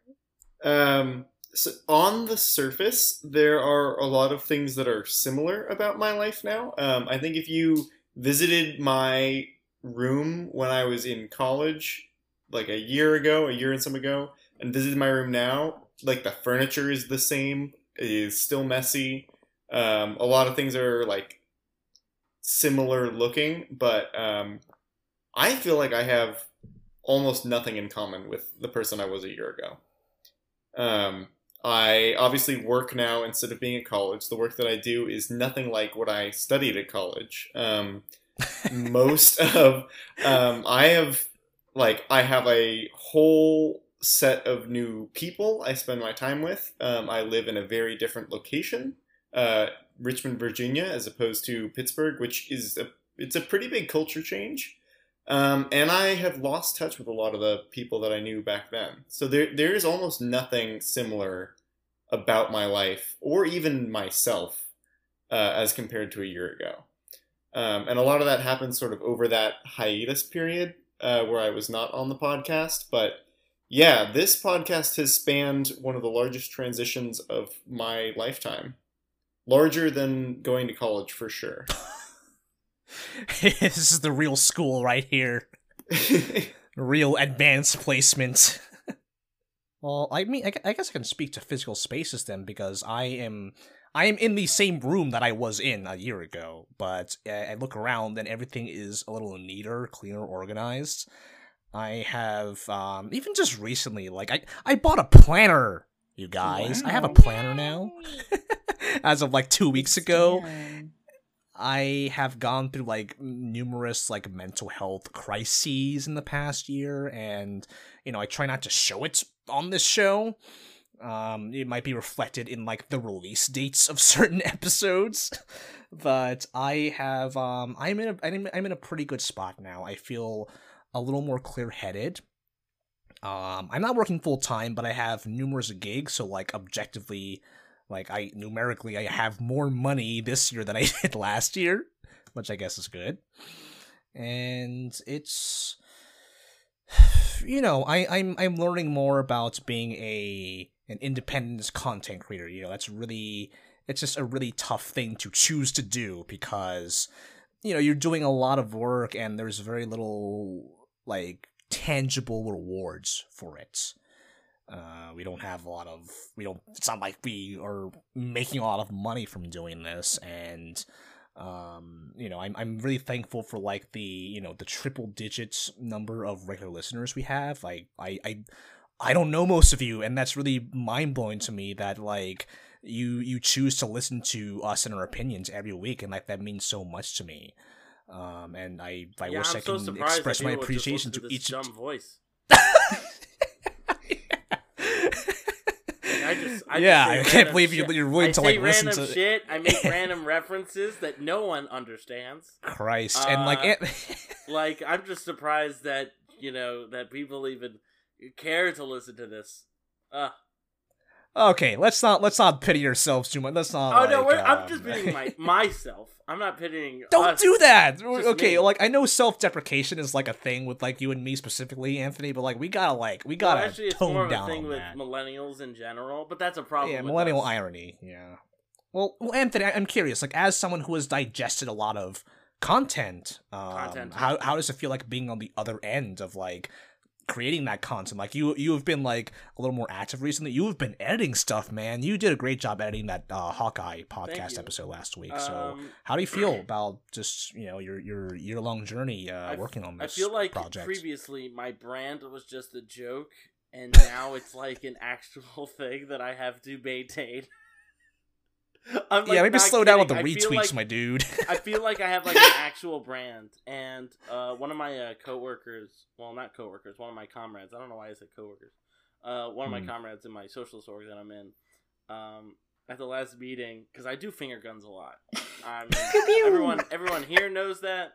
Um, so on the surface, there are a lot of things that are similar about my life now. Um, I think if you visited my room when I was in college, like a year ago, a year and some ago, and visited my room now, like the furniture is the same, is still messy. Um, a lot of things are like similar looking, but um, I feel like I have almost nothing in common with the person I was a year ago. Um, I obviously work now instead of being at college. The work that I do is nothing like what I studied at college. Um, most of um, I have like I have a whole set of new people I spend my time with. Um, I live in a very different location, uh, Richmond, Virginia, as opposed to Pittsburgh, which is a it's a pretty big culture change. Um, and I have lost touch with a lot of the people that I knew back then. So there there is almost nothing similar about my life or even myself uh, as compared to a year ago. Um, and a lot of that happened sort of over that hiatus period uh, where I was not on the podcast. But yeah, this podcast has spanned one of the largest transitions of my lifetime. Larger than going to college for sure. this is the real school right here. real advanced placement. Well, I mean, I, I guess I can speak to physical spaces then because I am I am in the same room that I was in a year ago, but I look around and everything is a little neater, cleaner, organized. I have um, even just recently, like I I bought a planner. You guys, wow. I have a planner now. As of like two weeks ago, I have gone through like numerous like mental health crises in the past year, and you know I try not to show it on this show um, it might be reflected in like the release dates of certain episodes, but I have um, I'm in a I'm, I'm in a pretty good spot now. I feel a little more clear headed. Um, I'm not working full time, but I have numerous gigs, so like objectively, like I numerically I have more money this year than I did last year, which I guess is good. And it's you know, I, I'm I'm learning more about being a an independent content creator. You know, that's really it's just a really tough thing to choose to do because you know you're doing a lot of work and there's very little like tangible rewards for it. Uh, we don't have a lot of we don't. It's not like we are making a lot of money from doing this, and um, you know, I'm I'm really thankful for like the you know the triple digits number of regular listeners we have. Like I I I don't know most of you, and that's really mind blowing to me that like you you choose to listen to us and our opinions every week, and like that means so much to me. Um, and I I yeah, wish I'm I so can express my appreciation to, to each dumb voice. I yeah, I can't believe you, shit. you're willing I to like listen to shit. I make random references that no one understands. Christ and like Uh, it, Like I'm just surprised that you know that people even care to listen to this. Uh, okay, let's not let's not pity ourselves too much. Let's not. oh no, like, I'm um, just pitying my myself. I'm not pitying. Don't us. do that. Just Okay, me. like I know self-deprecation is like a thing with like you and me specifically, Anthony, but like we gotta like we gotta actually, it's tone more of a down thing with that. millennials in general, but that's a problem. yeah, millennial us. irony. Yeah. Well, well, Anthony, I- I'm curious. Like, as someone who has digested a lot of content, um, Content. how how does it feel like being on the other end of like creating that content? Like, you you have been like a little more active recently. You have been editing stuff, man. You did a great job editing that uh, Hawkeye podcast episode last week. so, Um, how do you feel about just you know your your year long journey uh, f- working on this? I feel like project? previously my brand was just a joke, and now it's like an actual thing that I have to maintain. I'm, like, yeah, maybe slow down with the. Retweets, like- my dude. I feel like I have like an actual brand, and uh, one of my uh, coworkers, well, not coworkers, one of my comrades. I don't know why I said coworkers. Uh, one of my Hmm. comrades in my socialist org that I'm in, um, at the last meeting, because I do finger guns a lot. I mean, everyone, everyone here knows that.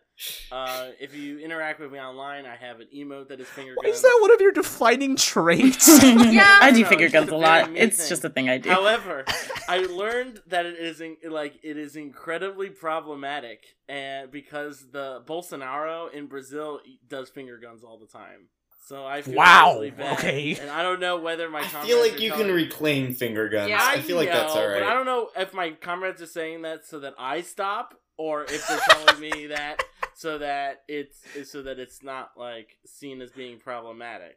Uh, if you interact with me online, I have an emote that is finger Why guns. is that one of your defining traits? Yeah. I do No, finger guns a a lot. It's thing. just a thing I do. However, I learned that it is in, like it is incredibly problematic, and because the Bolsonaro in Brazil does finger guns all the time, so I feel Wow, really bad. okay. and I don't know whether my I comrades feel like are you telling- can reclaim finger guns. Yeah, I feel like that's all right. But I don't know if my comrades are saying that so that I stop, or if they're telling me that so that it's so that it's not like seen as being problematic.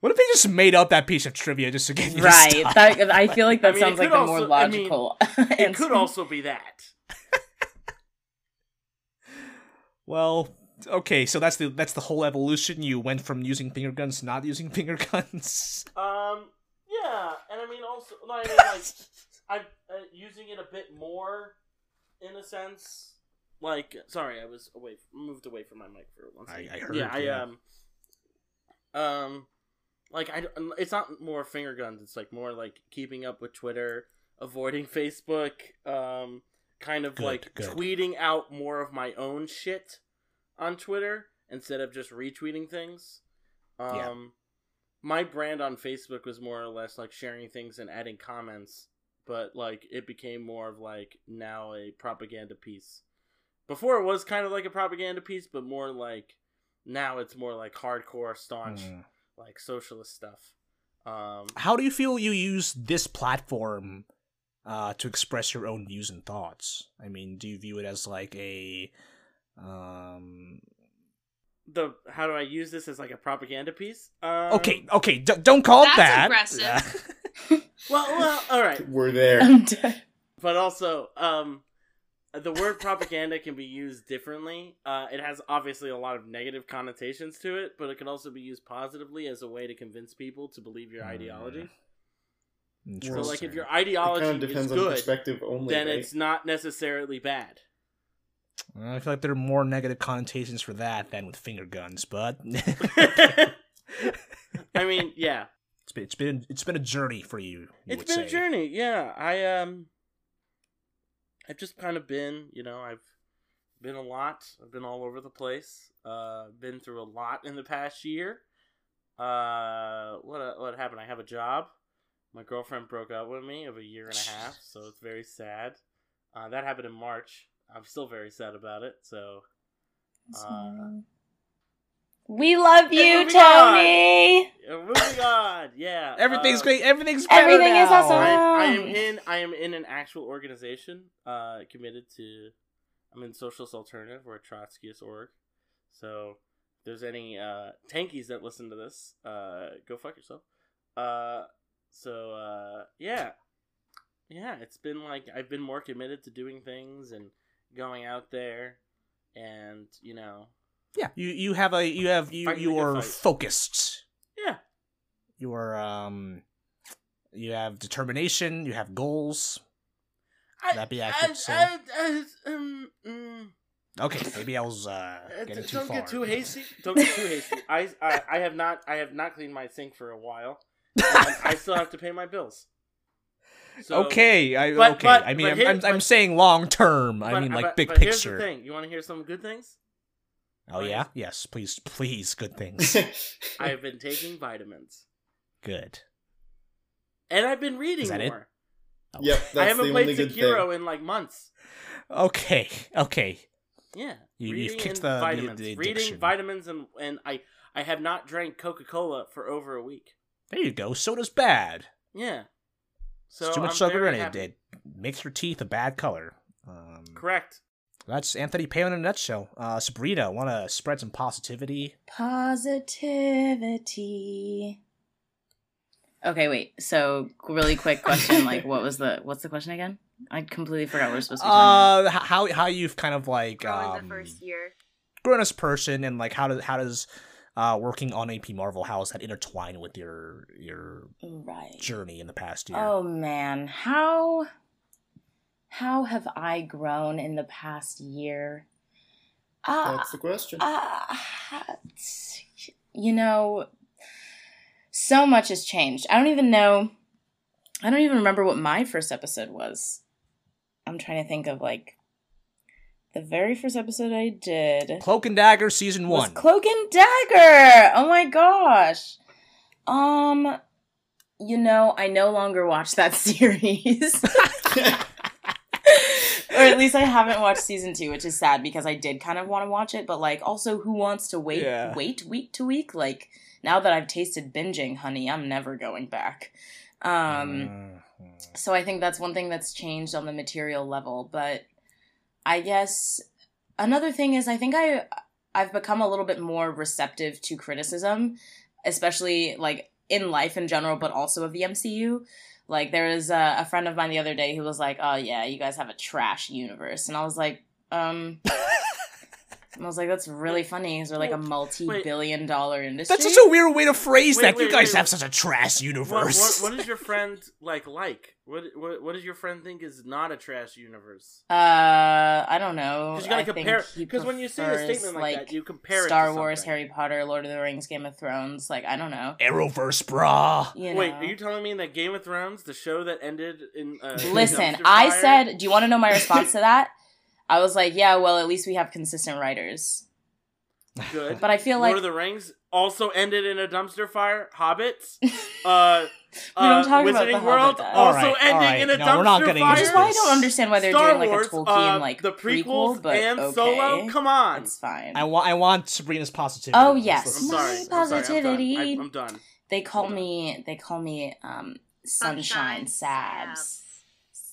What if they just made up that piece of trivia just to get you to Right. stop? That, I feel like I that mean, sounds like could the more also- I mean, logical. It could also be that. Well, okay, so that's the that's the whole evolution. You went from using finger guns to not using finger guns. Um, yeah, and I mean also, I mean, like, I'm uh, using it a bit more, in a sense. Like, sorry, I was away, moved away from my mic for one I- second. I heard, Yeah, I um, um, like I, don't- it's not more finger guns. It's like more like keeping up with Twitter, avoiding Facebook. Um, kind of Good, like good. tweeting out more of my own shit on Twitter instead of just retweeting things. Um, Yeah. my brand on Facebook was more or less like sharing things and adding comments, but like it became more of like now a propaganda piece. Before it was kind of like a propaganda piece, but more like now it's more like hardcore, staunch, Hmm. like socialist stuff. Um, How do you feel you use this platform uh, to express your own views and thoughts? I mean, do you view it as like a um the how do I use this as like a propaganda piece? Um, Okay, okay, d- don't call it That's that. aggressive. Well, well, all right. We're there. I'm dead. but also um the word propaganda can be used differently uh, it has obviously a lot of negative connotations to it but it can also be used positively as a way to convince people to believe your ideology so like if your ideology kind of depends is on perspective only. then right? it's not necessarily bad I feel like there are more negative connotations for that than with finger guns, but i mean yeah. It's been it's been it's been a journey for you. you it's been a journey yeah. I um i've just kind of been you know i've been a lot. I've been all over the place. Uh been through a lot in the past year. Uh what what happened? I have a job. My girlfriend broke up with me of a year and a half so it's very sad. Uh that happened in march i'm still very sad about it so Uh, we love you, moving. Tony. moving on yeah Everything's uh, great. Everything's better Everything is awesome. I, I am in I am in an actual organization uh committed to I'm in Socialist Alternative or Trotskyist org. So if there's any uh tankies that listen to this, uh go fuck yourself. Uh so uh yeah. Yeah, it's been like I've been more committed to doing things and going out there and, you know, Yeah, you you have a you have you you are focused. yeah. You are um you have determination. You have goals. I, That'd be accurate I, to say. I, I, um, mm, Okay, maybe I was uh, Uh, getting d- too don't far. get too hasty. Don't get too hasty. I, I I have not I have not cleaned my sink for a while. And I still have to pay my bills. So, okay, I but- okay. but- I mean, I'm, here- I'm, I'm saying long term. I mean, like but- big but Here's the picture. thing. You want to hear some good things? Oh yeah, yes, please, please, good things. I have been taking vitamins, good. and I've been reading Is that it? more. Oh. yep, that's I haven't the played only good Sekiro thing. in like months. Okay, okay. Yeah, You- you've reading kicked and the- the- vitamins, the reading vitamins, and and I I have not drank Coca Cola for over a week. There you go. Soda's bad. Yeah, so it's too much I'm sugar very in it. happy. It makes your teeth a bad color. Um, Correct. That's Anthony Payne in a nutshell. Uh, Sabrina, want to spread some positivity? Positivity. Okay, wait. So, really quick question. like, what was the what's the question again? I completely forgot what we're supposed to be talking Uh, how how you've kind of like Growing um, the first year. grown as a person, and like how does how does uh working on AP Marvel how does that intertwine with your your. Right. journey in the past year? Oh man, how how have I grown in the past year? Uh, That's the question. uh, you know, so much has changed. I don't even know. I don't even remember what my first episode was. I'm trying to think of like the very first episode I did. Cloak and Dagger season was one. Cloak and Dagger. Oh my gosh. Um, you know, I no longer watch that series. or at least I haven't watched season two, which is sad because I did kind of want to watch it, but like also who wants to wait Yeah. wait week to week? Like now that I've tasted binging, honey, I'm never going back. Um Mhm. so I think that's one thing that's changed on the material level, but I guess another thing is I think I I've become a little bit more receptive to criticism especially like in life in general, but also of the MCU. Like there was a, a friend of mine the other day who was like, "Oh yeah, you guys have a trash universe," and I was like, um. I was like, that's really funny because we're like a multi-billion dollar industry. That's such a weird way to phrase Wait, that. wait, you guys wait, have such a trash universe. what, what does your friend like like? What, what what does your friend think is not a trash universe? Uh, I don't know. Because you gotta I compare. Because when you say a statement like, that, you compare Star it to Wars. Harry Potter, Lord of the Rings, Game of Thrones. Like I don't know. Arrowverse, brah. You Wait, are you telling me that Game of Thrones, the show that ended in uh, Listen, I fire- said, do you want to know my response to that? I was like, yeah, well, at least we have consistent writers. good. But I feel like Lord of the Rings also ended in a dumpster fire. Hobbits, uh, We don't uh, about Wizarding The World Hobbit, also Alright, ending alright. in a No, dumpster we're not getting fire. which is why I don't understand why they're Star doing like Wars, a Tolkien uh, like the prequel, but and okay. Solo. Come on. It's fine. I want. I want Sabrina's positivity. Oh, yes. listen I'm to sorry. this. I'm sorry, I'm done. positivity. I- I'm done. They call Hold on. me they call me um Sunshine, Sunshine Sabs.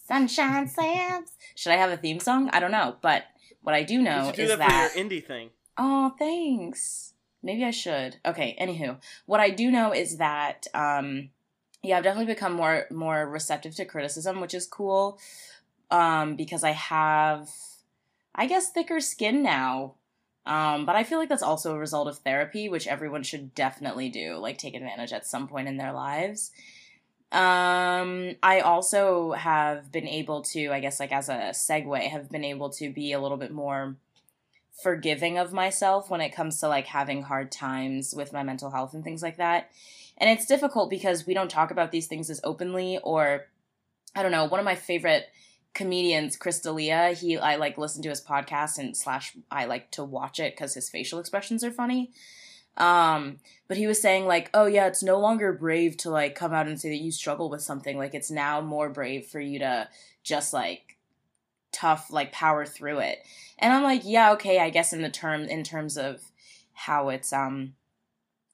Sunshine Sabs. Should I have a theme song? I don't know, but what I do know do is that, that for your indie thing. Oh, thanks. Maybe I should. Okay, anywho. What I do know is that um yeah, I've definitely become more more receptive to criticism, which is cool. Um, because I have I guess thicker skin now. Um, but I feel like that's also a result of therapy, which everyone should definitely do, like take advantage at some point in their lives. Um, I also have been able to, I guess, like as a segue, have been able to be a little bit more forgiving of myself when it comes to like having hard times with my mental health and things like that. And it's difficult because we don't talk about these things as openly or I don't know, one of my favorite comedians, Chris D'Elia, he I like listen to his podcast and slash I like to watch it because his facial expressions are funny. Um, but he was saying like, oh yeah, it's no longer brave to like come out and say that you struggle with something. Like it's now more brave for you to just like tough like power through it. And I'm like, yeah, okay, I guess in the term in terms of how it's um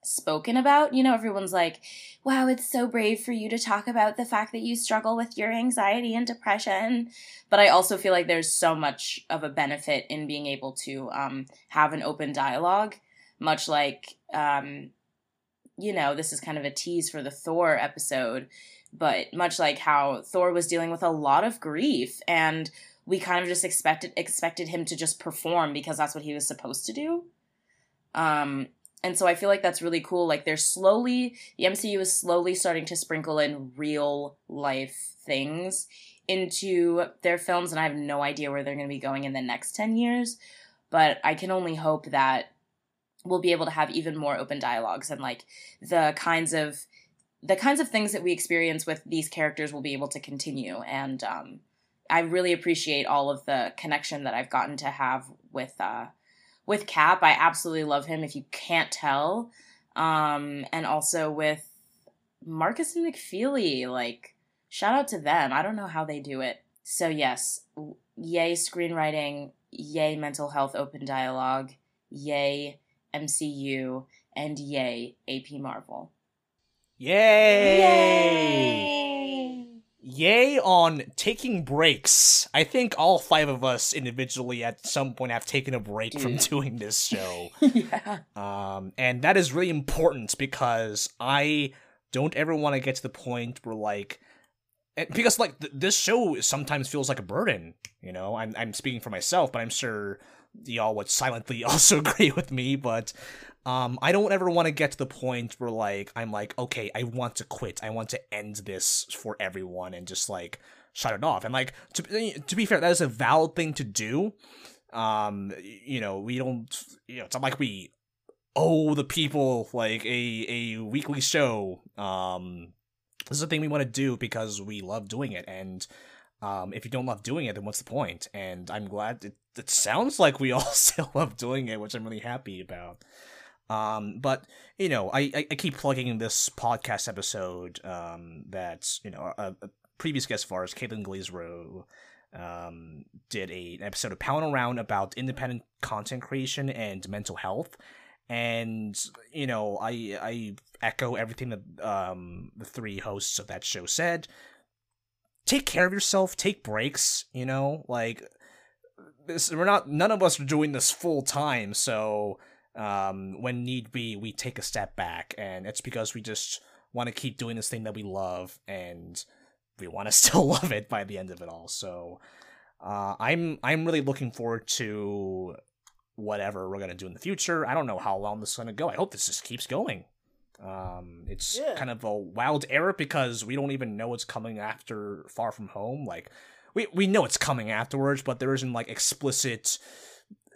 spoken about, you know, everyone's like, wow, it's so brave for you to talk about the fact that you struggle with your anxiety and depression. But I also feel like there's so much of a benefit in being able to um have an open dialogue, much like um you know, this is kind of a tease for the Thor episode, but much like how Thor was dealing with a lot of grief and we kind of just expected expected him to just perform because that's what he was supposed to do. Um and so I feel like that's really cool. Like they're slowly the MCU is slowly starting to sprinkle in real life things into their films and I have no idea where they're going to be going in the next 10 years, but I can only hope that we'll be able to have even more open dialogues and like the kinds of the kinds of things that we experience with these characters will be able to continue and um I really appreciate all of the connection that I've gotten to have with uh with Cap. I absolutely love him if you can't tell. Um and also with Markus and McFeely, like shout out to them. I don't know how they do it. So yes, yay screenwriting, yay mental health open dialogue, yay MCU, and yay AP Marvel. Yay! Yay Yay on taking breaks. I think all five of us individually at some point have taken a break from doing this show. yeah. Um, and that is really important because I don't ever want to get to the point where like, because like th- this show sometimes feels like a burden. You know, I'm I'm speaking for myself, but I'm sure y'all would silently also agree with me. But um, I don't ever want to get to the point where like I'm like, okay, I want to quit. I want to end this for everyone and just like shut it off. And like to to be fair, that is a valid thing to do. Um, you know, we don't. You know, it's not like we owe the people like a a weekly show. Um, this is a thing we want to do because we love doing it, and um, if you don't love doing it, then what's the point? And I'm glad it, it sounds like we all still love doing it, which I'm really happy about. Um, but you know, I, I, keep plugging this podcast episode um, that you know a, a previous guest of ours, Caitlin Glazero, um, did a, an episode of Pound Around about independent content creation and mental health. And you know, I I echo everything that um, the three hosts of that show said. Take care of yourself. Take breaks. You know, like this. We're not. None of us are doing this full time, so um, when need be, we take a step back, and it's because we just want to keep doing this thing that we love, and we want to still love it by the end of it all. So, uh, I'm I'm really looking forward to whatever we're gonna do in the future. I don't know how long this is gonna go. I hope this just keeps going. Um, it's Yeah. kind of a wild era because we don't even know what's coming after Far From Home. Like, we we know it's coming afterwards, but there isn't like explicit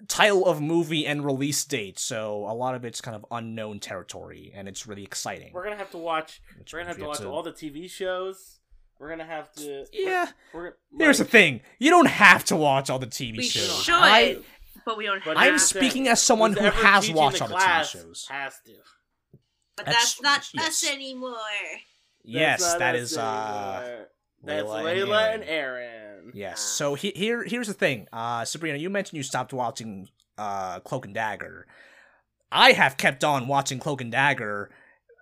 title of movie and release date. So a lot of it's kind of unknown territory, and it's really exciting. We're gonna have to watch. Which We're gonna have to we watch all the TV shows. We're gonna have to. Yeah. We're, we're Here's the thing: you don't have to watch all the TV We shows. should, I, but we don't But have. I'm here's speaking as someone Who's who has watched the all the TV shows. Has to. but that's- that's, not yes. us anymore. Yes, That's not that us is uh, anymore. That's Layla Layla, and and Aaron. Yes. So he, here, here's the thing. Uh, Sabrina, you mentioned you stopped watching uh, Cloak and Dagger. I have kept on watching Cloak and Dagger.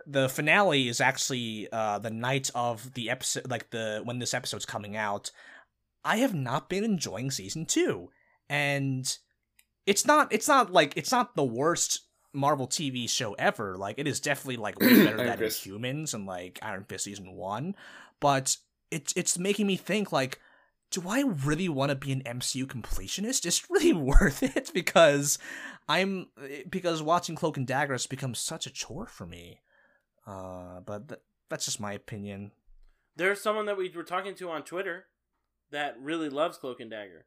The finale is actually uh, the night of the episode, like the when this episode's coming out. I have not been enjoying season two, and it's not. It's not like it's not the worst Marvel TV show ever. Like it is definitely like way better than Inhumans and like Iron Fist season one, but it's it's making me think like do I really want to be an MCU completionist? It's really worth it because I'm because watching Cloak and Dagger has become such a chore for me. Uh, but th- that's just my opinion. There's someone that we were talking to on Twitter that really loves Cloak and Dagger.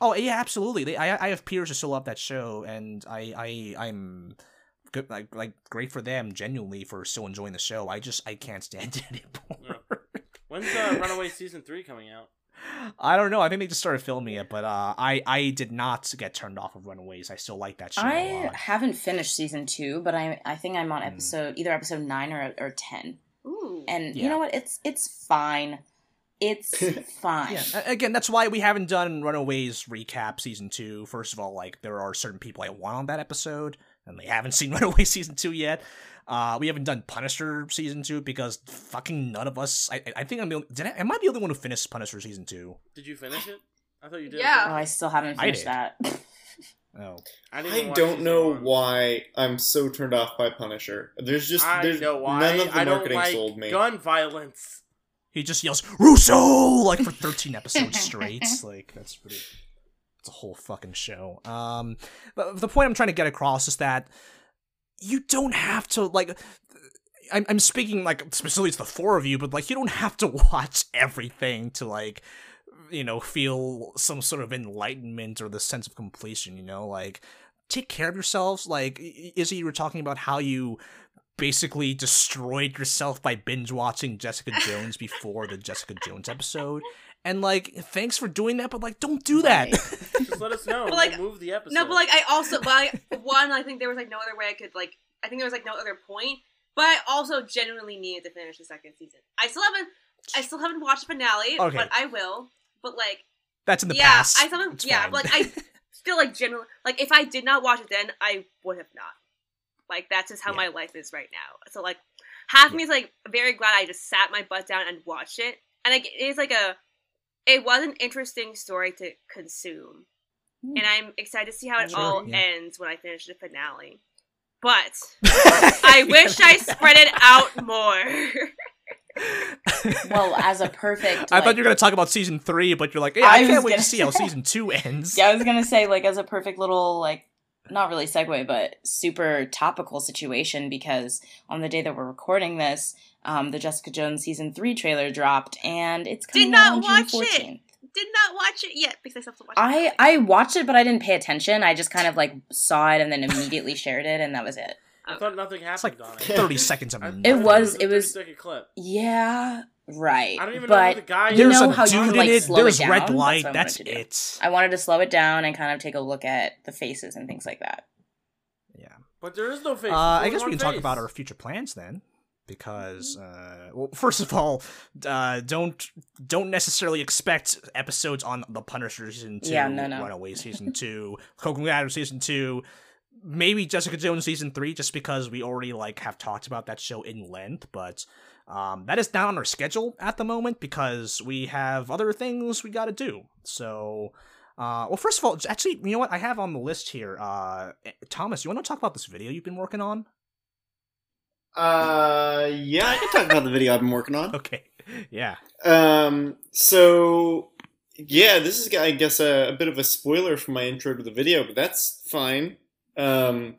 Oh yeah, absolutely. They, I I have peers who still love that show, and I I I'm good like like great for them genuinely for still enjoying the show. I just I can't stand it anymore. When's uh, Runaway season three coming out? I don't know. I think they just started filming it, but uh, I I did not get turned off of Runaways. I still like that show a I lot. haven't finished season two, but I I think I'm on Hmm. episode either episode nine or or ten. Ooh. And Yeah. you know what? It's it's fine. It's fine. Yeah, again, that's why we haven't done Runaways recap season two. First of all, like there are certain people I want on that episode, and they haven't seen Runaway season two yet. Uh, we haven't done Punisher season two because fucking none of us. I, I think I'm the only, did I, am I the only one who finished Punisher season two? Did you finish it? I thought you did. Yeah. Oh, I still haven't finished that. Oh, I, I don't know one. why I'm so turned off by Punisher. There's just I there's know why. none of the I don't marketing like sold me. gun violence. he just yells Russo like for 13 episodes straight. Like that's pretty. It's a whole fucking show. Um, but the point I'm trying to get across is that you don't have to like. I'm I'm speaking like specifically to the four of you, but like you don't have to watch everything to like you know feel some sort of enlightenment or the sense of completion. You know, like take care of yourselves. Like Izzy, you were talking about how you basically destroyed yourself by binge watching Jessica Jones before the Jessica Jones episode. And like, thanks for doing that, but like, don't do that. Just let us know. But, like, move the episode. No, but like I also, but I, one, I think there was like no other way I could like. I think there was like no other point. But I also genuinely needed to finish the second season. I still haven't. I still haven't watched the finale, Okay. but I will. But like, That's in the yeah, past. I still haven't. It's Yeah, fine. but like I still like genuinely like if I did not watch it then, I would have not. Like that's just how Yeah. my life is right now. So like, half of me is like very glad I just sat my butt down and watched it, and like it is like a, it was an interesting story to consume, Hmm. and I'm excited to see how it Sure, all yeah. ends when I finish the finale. But I wish I spread it out more. well, as a perfect. I thought you were gonna talk about season three, but you're like, yeah, I I, can't wait gonna see how season two ends. Yeah, I was gonna say like as a perfect little like not really segue, but super topical situation because on the day that we're recording this, um, the Jessica Jones season three trailer dropped, and it's coming Did out not on watch June it. fourteenth. Did not watch it yet because I still have to watch I it. I watched it, but I didn't pay attention. I just kind of like saw it and then immediately shared it, and that was it. I thought nothing It's like happened on it. thirty seconds of I- I nothing. It was- it was- 30-second clip. Yeah, right. I don't even know but who the guy you There's know a how you dude can, like, in it. it There's down? red That's light. what I That's wanted it. I wanted to slow it down and kind of take a look at the faces and things like that. Yeah. But there is no face. Uh, I guess we one can talk about our future plans then, because uh, well, first of all, uh, don't don't necessarily expect episodes on the Punisher season two, Yeah, no, no. Runaway season two, Cloak and Dagger season two, maybe Jessica Jones season three, just because we already like have talked about that show in length, but. Um, that is not on our schedule at the moment because we have other things we got to do. So, Uh, well, first of all, actually, you know what? I have on the list here. Uh, Thomas, you want to talk about this video you've been working on? Uh, yeah, I can talk about the video I've been working on. Okay. Yeah. Um, so yeah, this is I guess a, a bit of a spoiler for my intro to the video, but that's fine. Um,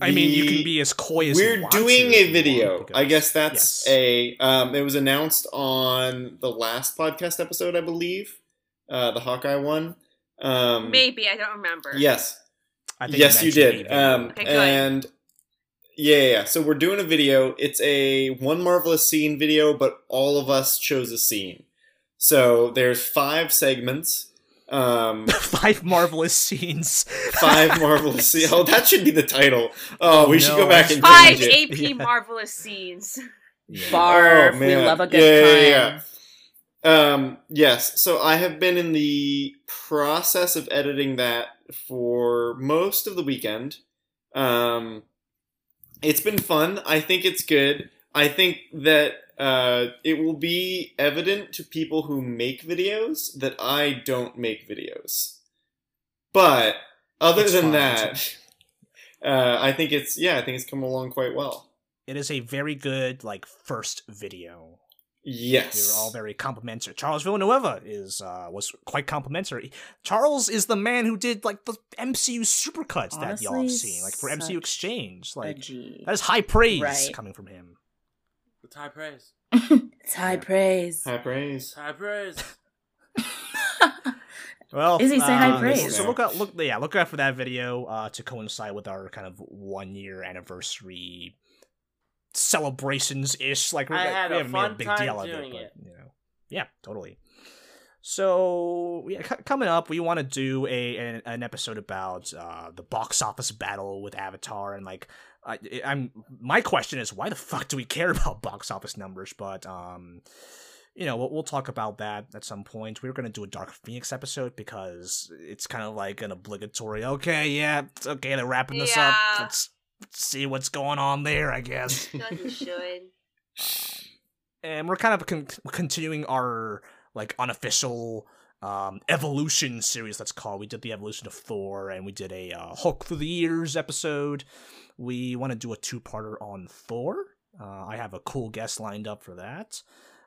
I mean, you can be as coy as We're want doing a video. want, I guess that's yes. a. Um, it was announced on the last podcast episode, I believe, uh, the Hawkeye one. Um, Maybe I don't remember. Yes, I think yes, you mentioned did. Um, Okay, good. and yeah, yeah, yeah. So we're doing a video. It's a one marvelous scene video, but all of us chose a scene. So there's five segments. Um, five marvelous scenes. five marvelous scenes. Oh, that should be the title. Oh, we should go back and Five change it. AP Yeah. marvelous scenes. Yeah. Barf, Oh, we man. love a good Yeah, pun. yeah, yeah. Um, yes. So I have been in the process of editing that for most of the weekend. Um, it's been fun. I think it's good. I think that uh, it will be evident to people who make videos that I don't make videos. But other It's than that, uh, I think it's yeah, I think it's come along quite well. It is a very good like first video. Yes, They were all very complimentary. Charles Villanueva is uh, was quite complimentary. Charles is the man who did like the MCU supercuts that y'all have seen, like for MCU Exchange. Like G. that is high praise Right. coming from him. It's high praise. it's high Yeah. praise. High praise. High praise. Well, Izzy, say hi uh, praise. So look out, look, yeah, look out for that video uh, to coincide with our kind of one year anniversary celebrations ish. Like we, I we had a haven't made a fun big time deal of doing it, it. but, you know, yeah, totally. So yeah, c- coming up, we want to do a an, an episode about uh, the box office battle with Avatar, and like, I, I'm my question is why the fuck do we care about box office numbers? But um, you know, we'll, we'll talk about that at some point. We were going to do a Dark Phoenix episode because it's kind of like an obligatory. Okay, yeah, okay, they're wrapping this up. Yeah. Let's, let's see what's going on there, I guess. Like we and we're kind of con- continuing our like unofficial um evolution series let's call it. we did the evolution of thor and we did a uh, hulk through the years episode. We want to do a two-parter on thor. Uh, i have a cool guest lined up for that.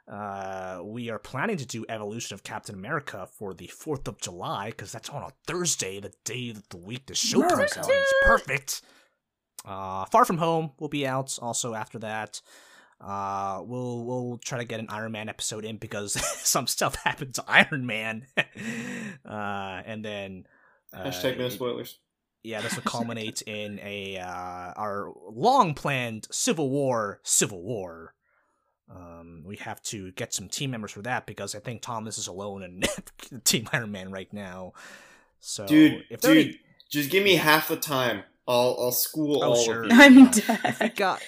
Uh, we are planning to do evolution of captain america for the 4th of july because that's on a thursday the day that the week the show comes out. It's perfect uh, far from home will be out also after that uh, we'll we'll try to get an Iron Man episode in because some stuff happened to Iron Man, uh, and then uh, Hashtag no spoilers. yeah, this will culminate in a uh, our long planned Civil War. Civil War. Um, we have to get some team members for that because I think Thomas is alone in Team Iron Man right now. So, Dude, if dude, any- just give me half the time. I'll I'll school Oh, all sure. of you. I'm dead. if we dead. got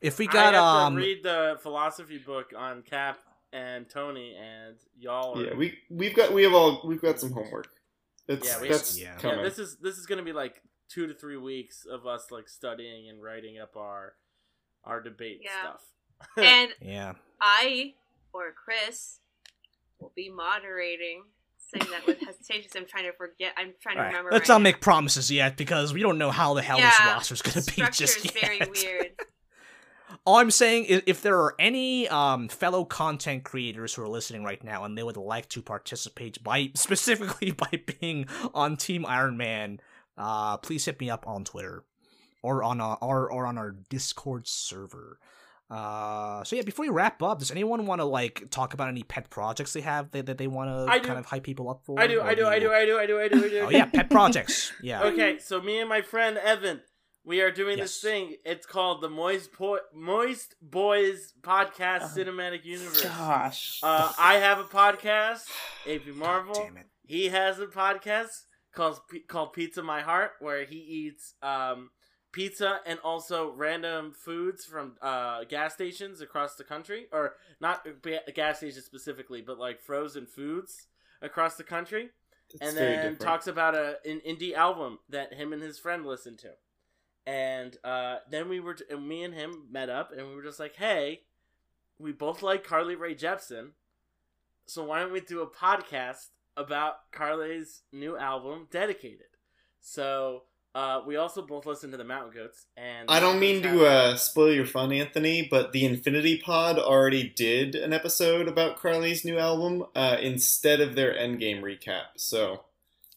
if we I got have um to read the philosophy book on Cap and Tony, and y'all. Are, Yeah, we we've got we have all we've got some homework. It's Yeah, we- that's Yeah. coming. yeah, this is this is gonna be like two to three weeks of us like studying and writing up our our debate Yeah. stuff. And yeah I or Chris will be moderating. Saying that with hesitation, I'm trying to forget. I'm trying to right, remember. let's right not now. make promises yet because we don't know how the hell this Yeah, roster's gonna be just yet. very weird. All I'm saying is, if there are any um, fellow content creators who are listening right now and they would like to participate by specifically by being on Team Iron Man, uh, please hit me up on Twitter or on uh, or or on our Discord server. Uh, so yeah, before we wrap up, does anyone want to like talk about any pet projects they have that, that they want to kind of hype people up for? I do, I do, I do, I do, I do, I do, I do. Oh yeah, pet projects. Yeah. Okay, so me and my friend Evan, we are doing Yes. this thing. It's called the Moist po- Moist Boys Podcast Oh, Cinematic Universe. Gosh. Uh, I have a podcast, AP Marvel. Damn it. He has a podcast called called Pizza My Heart, where he eats um, pizza and also random foods from uh, gas stations across the country, or not gas stations specifically, but like frozen foods across the country and then talks about a an indie album that him and his friend listened to. And uh, then we were, and me and him met up, and we were just like, "Hey, we both like Carly Rae Jepsen, so why don't we do a podcast about Carly's new album, Dedicated. So uh, we also both listened to the Mountain Goats, and I don't mean to uh, spoil your fun, Anthony, but the Infinity Pod already did an episode about Carly's new album uh, instead of their Endgame recap. So,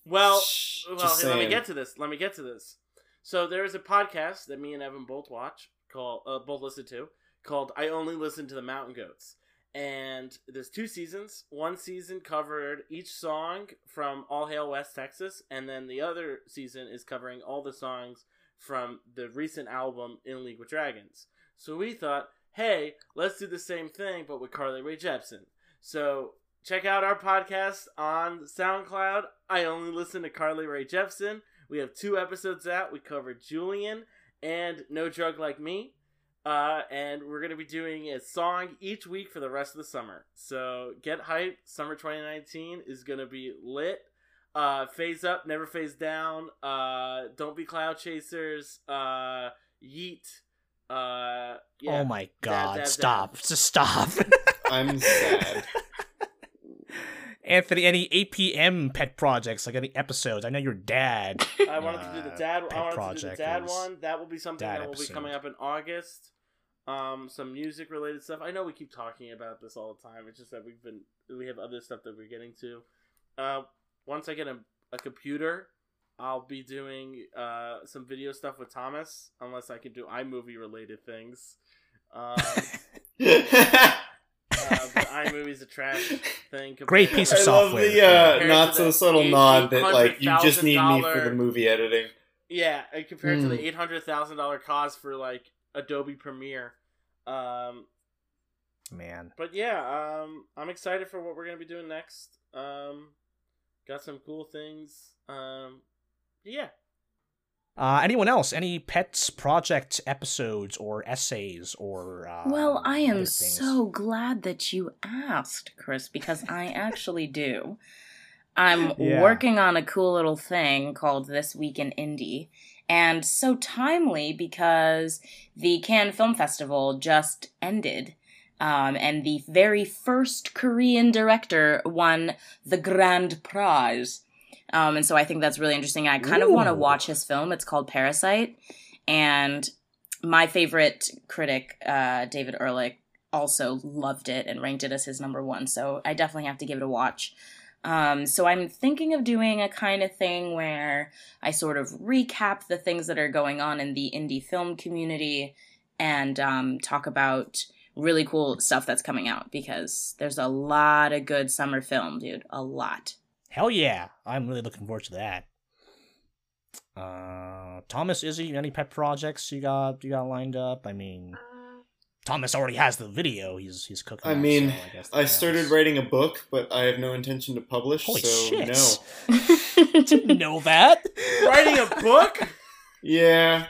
well, Shh, well, hey, let me get to this. Let me get to this. So there is a podcast that me and Evan both watch called uh, both listen to called "I Only Listen to the Mountain Goats." And there's two seasons. One season covered each song from All Hail West Texas, and then the other season is covering all the songs from the recent album In League with Dragons. So we thought, hey, let's do the same thing, but with Carly Rae Jepsen. So check out our podcast on SoundCloud. I only listen to Carly Rae Jepsen. We have two episodes out. We covered Julien and No Drug Like Me. Uh, and we're going to be doing a song each week for the rest of the summer. So get hype. Summer 2019 is going to be lit. Uh, phase up, never phase down. Uh, don't be cloud chasers. Uh, yeet. Uh, yeah. Oh my god! dab, stop! Just stop. I'm sad. Anthony, any APM pet projects, like any episodes? I know your dad. I wanted to do the uh, dad. pet I wanted to do the dad one. That will be something that will be coming up in August. Um, some music related stuff. I know we keep talking about this all the time. It's just that we've been we have other stuff that we're getting to. Uh, once I get a, a computer, I'll be doing uh some video stuff with Thomas. Unless I can do iMovie related things. Um, but iMovie's a trash thing. Great compared- piece I of love software. the uh, Compared not so the subtle nod that like you just need me for the movie editing. Yeah, and compared to Hmm. the eight hundred thousand dollar cost for like Adobe Premiere. Um, Man, but yeah, um, I'm excited for what we're gonna be doing next. Um, got some cool things. Um, yeah. Uh, anyone else? Any pets project episodes or essays or? Um, Well, I am so glad that you asked, Chris, because I actually do. I'm Yeah. working on a cool little thing called This Week in Indie, and so timely because the Cannes Film Festival just ended. Um, and the very first Korean director won the grand prize. Um, and so I think that's really interesting. I kind of want to watch his film. It's called Parasite. And my favorite critic, uh, David Ehrlich, also loved it and ranked it as his number one. So I definitely have to give it a watch. Um, so I'm thinking of doing a kind of thing where I sort of recap the things that are going on in the indie film community and um, talk about really cool stuff that's coming out because there's a lot of good summer film, dude. A lot. Hell yeah! I'm really looking forward to that. Uh, Thomas, Izzy, any pet projects you got you got lined up? I mean, Uh, Thomas already has the video. He's he's cooking. I up, mean, so I, guess I started counts. writing a book, but I have no intention to publish. Holy so shit! no. Didn't know that. Writing a book. Yeah,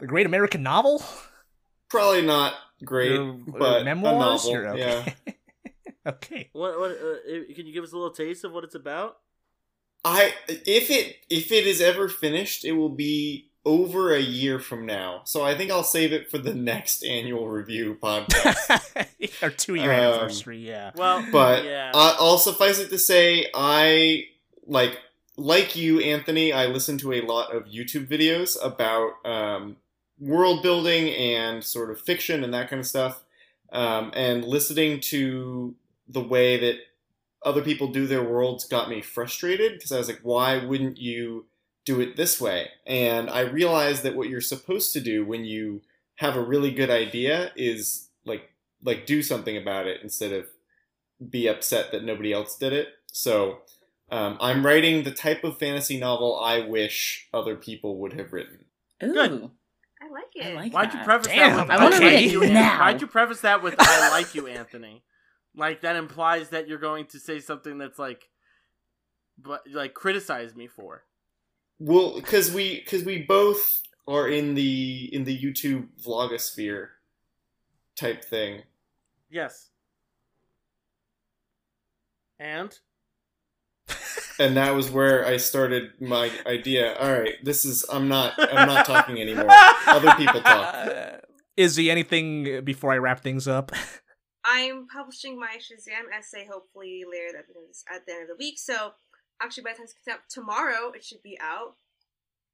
The Great American Novel. probably not great, Your, but memoirs. a novel. You're- Yeah. okay. okay. What? What? Uh, can you give us a little taste of what it's about? I if it if it is ever finished, it will be over a year from now. So I think I'll save it for the next annual review podcast. Our two year Um, anniversary. Yeah. Well, But yeah. uh, I'll suffice it to say, I like like you, Anthony. I listen to a lot of YouTube videos about um, world building and sort of fiction and that kind of stuff. Um, and listening to the way that other people do their worlds got me frustrated because I was like, why wouldn't you do it this way? And I realized that what you're supposed to do when you have a really good idea is like like do something about it instead of be upset that nobody else did it. So um, I'm writing the type of fantasy novel I wish other people would have written. Ooh. Good. I like it. I like Why'd you preface Damn, that with I wanna like you, now. Why'd you preface that with I like you, Anthony? Like that implies that you're going to say something that's like, but like criticize me for. Well, because we because we both are in the in the YouTube vlogosphere type thing. Yes. And and that was where I started my idea. All right, this is I'm not I'm not talking anymore. Other people talk. Izzy, anything before I wrap things up? I'm publishing my Shazam essay hopefully later that at the end of the week. So actually by the time it's out tomorrow, it should be out,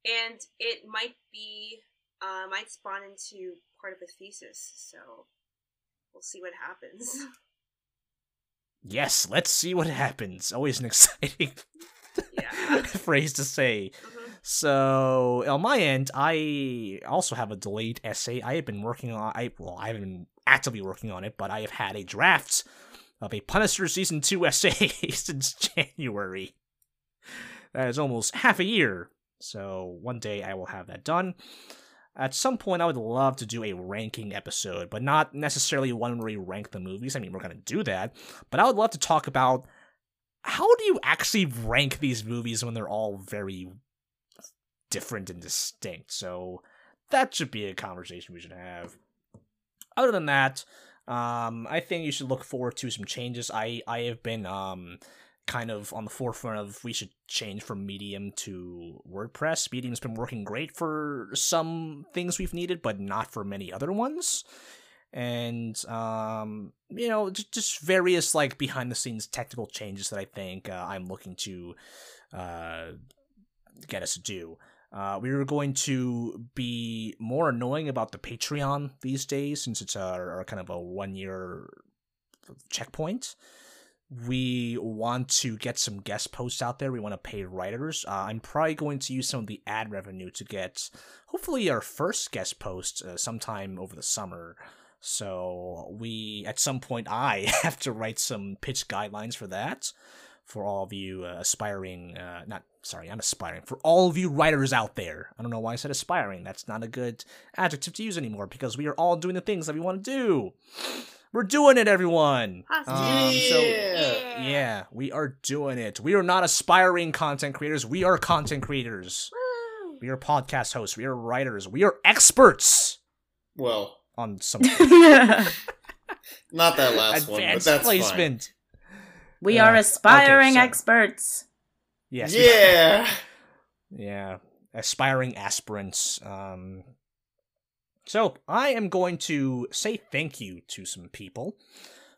and it might be uh, might spawn into part of a thesis. So we'll see what happens. Yes, let's see what happens. Always an exciting Yeah. phrase to say. Mhm. So on my end, I also have a delayed essay. I have been working on. I well, I haven't been actively working on it, but I have had a draft of a Punisher season two essay since January. That is almost half a year. So one day I will have that done. At some point, I would love to do a ranking episode, but not necessarily one where we rank the movies. I mean, we're going to do that, but I would love to talk about how do you actually rank these movies when they're all very different and distinct. So that should be a conversation we should have. Other than that, um, I think you should look forward to some changes. I I have been um kind of on the forefront of we should change from Medium to WordPress. Medium's been working great for some things we've needed, but not for many other ones. And um, you know, just, various like behind the scenes technical changes that I think uh, I'm looking to uh get us to do. Uh, we were going to be more annoying about the Patreon these days since it's our, our kind of a one year checkpoint. We want to get some guest posts out there. We want to pay writers. Uh, I'm probably going to use some of the ad revenue to get hopefully our first guest post uh, sometime over the summer. So we, at some point, I have to write some pitch guidelines for that for all of you uh, aspiring, uh, not sorry, not aspiring, for all of you writers out there. I don't know why I said aspiring. That's not a good adjective to use anymore because we are all doing the things that we want to do. We're doing it, everyone. Positive. Um, so Yeah. yeah, we are doing it. We are not aspiring content creators. We are content creators. Woo! We are podcast hosts. We are writers. We are experts Well, on some not that last one, but advanced that's fine. Placement. we Yeah. are aspiring Okay, so- experts. Yes. Yeah. Yeah, aspiring aspirants. Um, so I am going to say thank you to some people.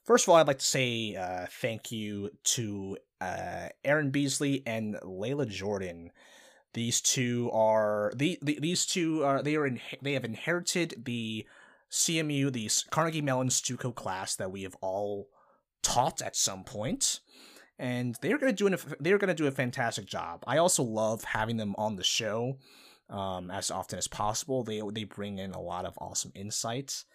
First of all, I'd like to say uh, thank you to uh, Aaron Beasley and Layla Jordan. These two are the, the these two are they are in, they have inherited the CMU the Carnegie Mellon Stuco class that we have all taught at some point and they're gonna do an, they're gonna do a fantastic job. I also love having them on the show um, as often as possible. They they bring in a lot of awesome insights,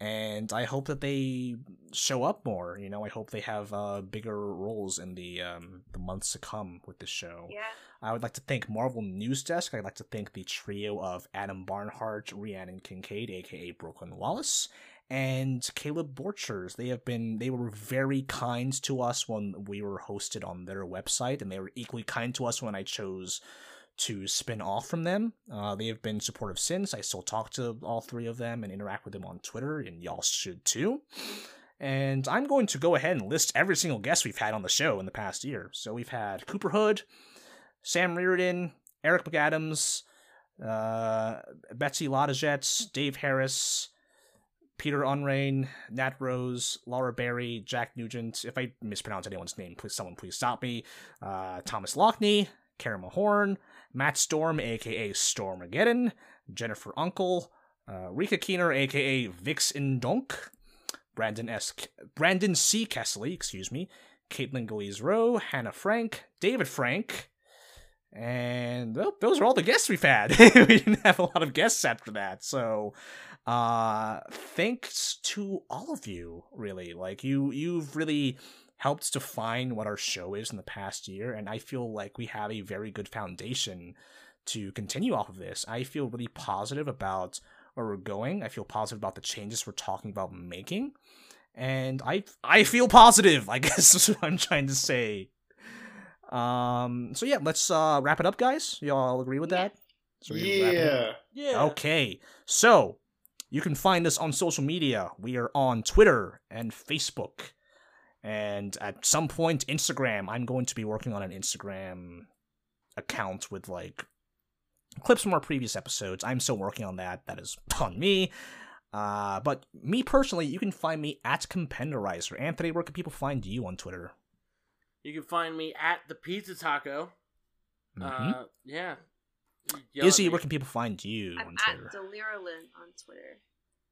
and I hope that they show up more. You know, I hope they have uh, bigger roles in the um, the months to come with the show. Yeah. I would like to thank Marvel News Desk. I'd like to thank the trio of Adam Barnhart, Rhiannon Kincaid, aka Brooklyn Wallace, and Caleb Borchers. They have been they were very kind to us when we were hosted on their website, and they were equally kind to us when I chose to spin off from them. Uh, they have been supportive since. I still talk to all three of them and interact with them on Twitter, and y'all should too. And I'm going to go ahead and list every single guest we've had on the show in the past year. So we've had Cooper Hood, Sam Reardon, Eric McAdams, uh, Betsy Lodajets, Dave Harris, Peter Unrain, Nat Rose, Laura Berry, Jack Nugent. If I mispronounce anyone's name, please someone please stop me. Uh, Thomas Lockney, Karen Mahorn, Matt Storm, aka Stormageddon, Jennifer Uncle, uh, Rika Keener, aka Vix Indonk, Brandon S. Brandon C. Kessley, excuse me, Caitlin Galees Rowe, Hannah Frank, David Frank, and well, those are all the guests we've had. we didn't have a lot of guests after that, so uh thanks to all of you really. Like you you've really helped define what our show is in the past year and i feel like we have a very good foundation to continue off of this. I feel really positive about where we're going. I feel positive about the changes we're talking about making and i i feel positive i guess is what i'm trying to say. Um so yeah let's uh wrap it up guys. Y'all agree with that? So we can wrap it up? Yeah. Yeah. Okay, so you can find us on social media. We are on Twitter and Facebook, and at some point Instagram. I'm going to be working on an Instagram account with like clips from our previous episodes. I'm still working on that. That is on me. Uh, but me personally, you can find me at Compenderizer. Anthony, where can people find you on Twitter? You can find me at the Pizza Taco. Mhm. Uh, yeah. Yell Izzy, where can people find you I'm on at Twitter? Delirolin on Twitter.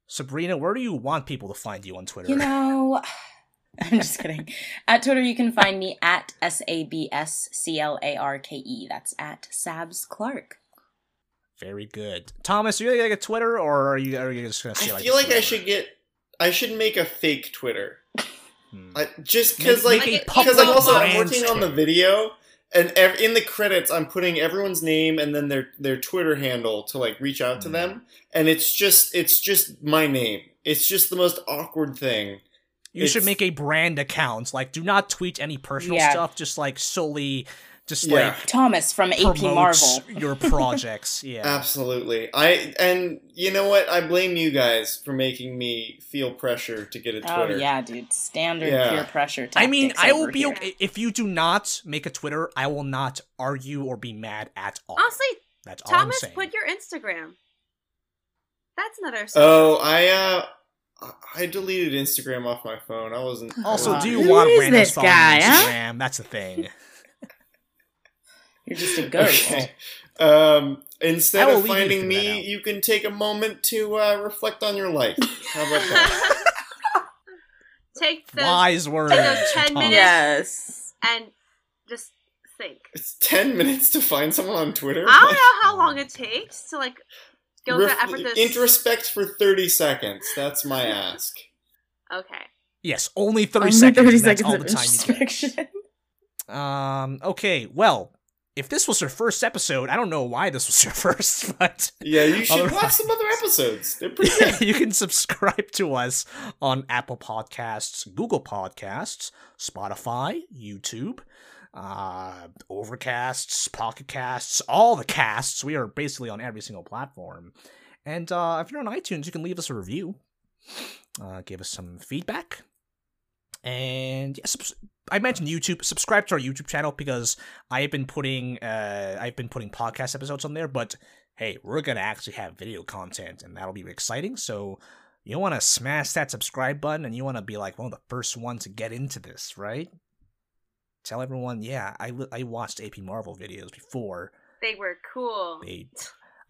Sabrina, where do you want people to find you on Twitter? You know, I'm just kidding. At Twitter, you can find me at S A B S C L A R K E. That's at Sabs Clark. Very good. Thomas, are you gonna get a Twitter, or are you, are you just gonna say I like feel like I should get. I should make a fake Twitter. Hmm. I, just because, like, because public I'm also I'm brand working on the video, and ev- in the credits, I'm putting everyone's name and then their their Twitter handle to like reach out to Mm. them, and it's just it's just my name. It's just the most awkward thing. You should make a brand account. Like, do not tweet any personal Yeah. stuff. Just like solely, just Yeah. like Thomas from AP promote Marvel. your projects. Yeah. Absolutely. I and you know what? I blame you guys for making me feel pressure to get a Twitter. Oh Twitter. yeah, dude. Standard Yeah. peer pressure. I mean, I will be here. okay if you do not make a Twitter. I will not argue or be mad at all. Honestly, That's all I'm Thomas, saying. put your Instagram. That's another. Oh, I uh, I deleted Instagram off my phone. I wasn't. I also, wasn't do you doing Who want is randoms this guy, you on huh? Instagram? That's the thing. You're just a ghost. Okay. Um, instead of leave you to finding me, you can take a moment to uh, reflect on your life. How about that? Take the Wise words. those 10 minutes. yes. and just think. it's ten minutes to find someone on Twitter. I don't know how long it takes to like go through Ref- the effort to. introspect for thirty seconds. That's my ask. okay. Yes, only 30 Only seconds. 30 and that's seconds all of the time you get. introspection. Um, okay, well, if this was your first episode, I don't know why this was your first, but Yeah, you should Otherwise- watch some other episodes. They're pretty good. you can subscribe to us on Apple Podcasts, Google Podcasts, Spotify, YouTube, uh, Overcasts, Pocket Casts, all the casts. We are basically on every single platform. And uh, if you're on iTunes, you can leave us a review, uh, give us some feedback. And yeah, subs- I mentioned YouTube. Subscribe to our YouTube channel because I have been putting uh, I've been putting podcast episodes on there. But hey, we're gonna actually have video content, and that'll be exciting. So you want to smash that subscribe button, and you want to be like one of the first ones to get into this, right? Tell everyone, yeah, I I watched AP Marvel videos before. They were cool. They,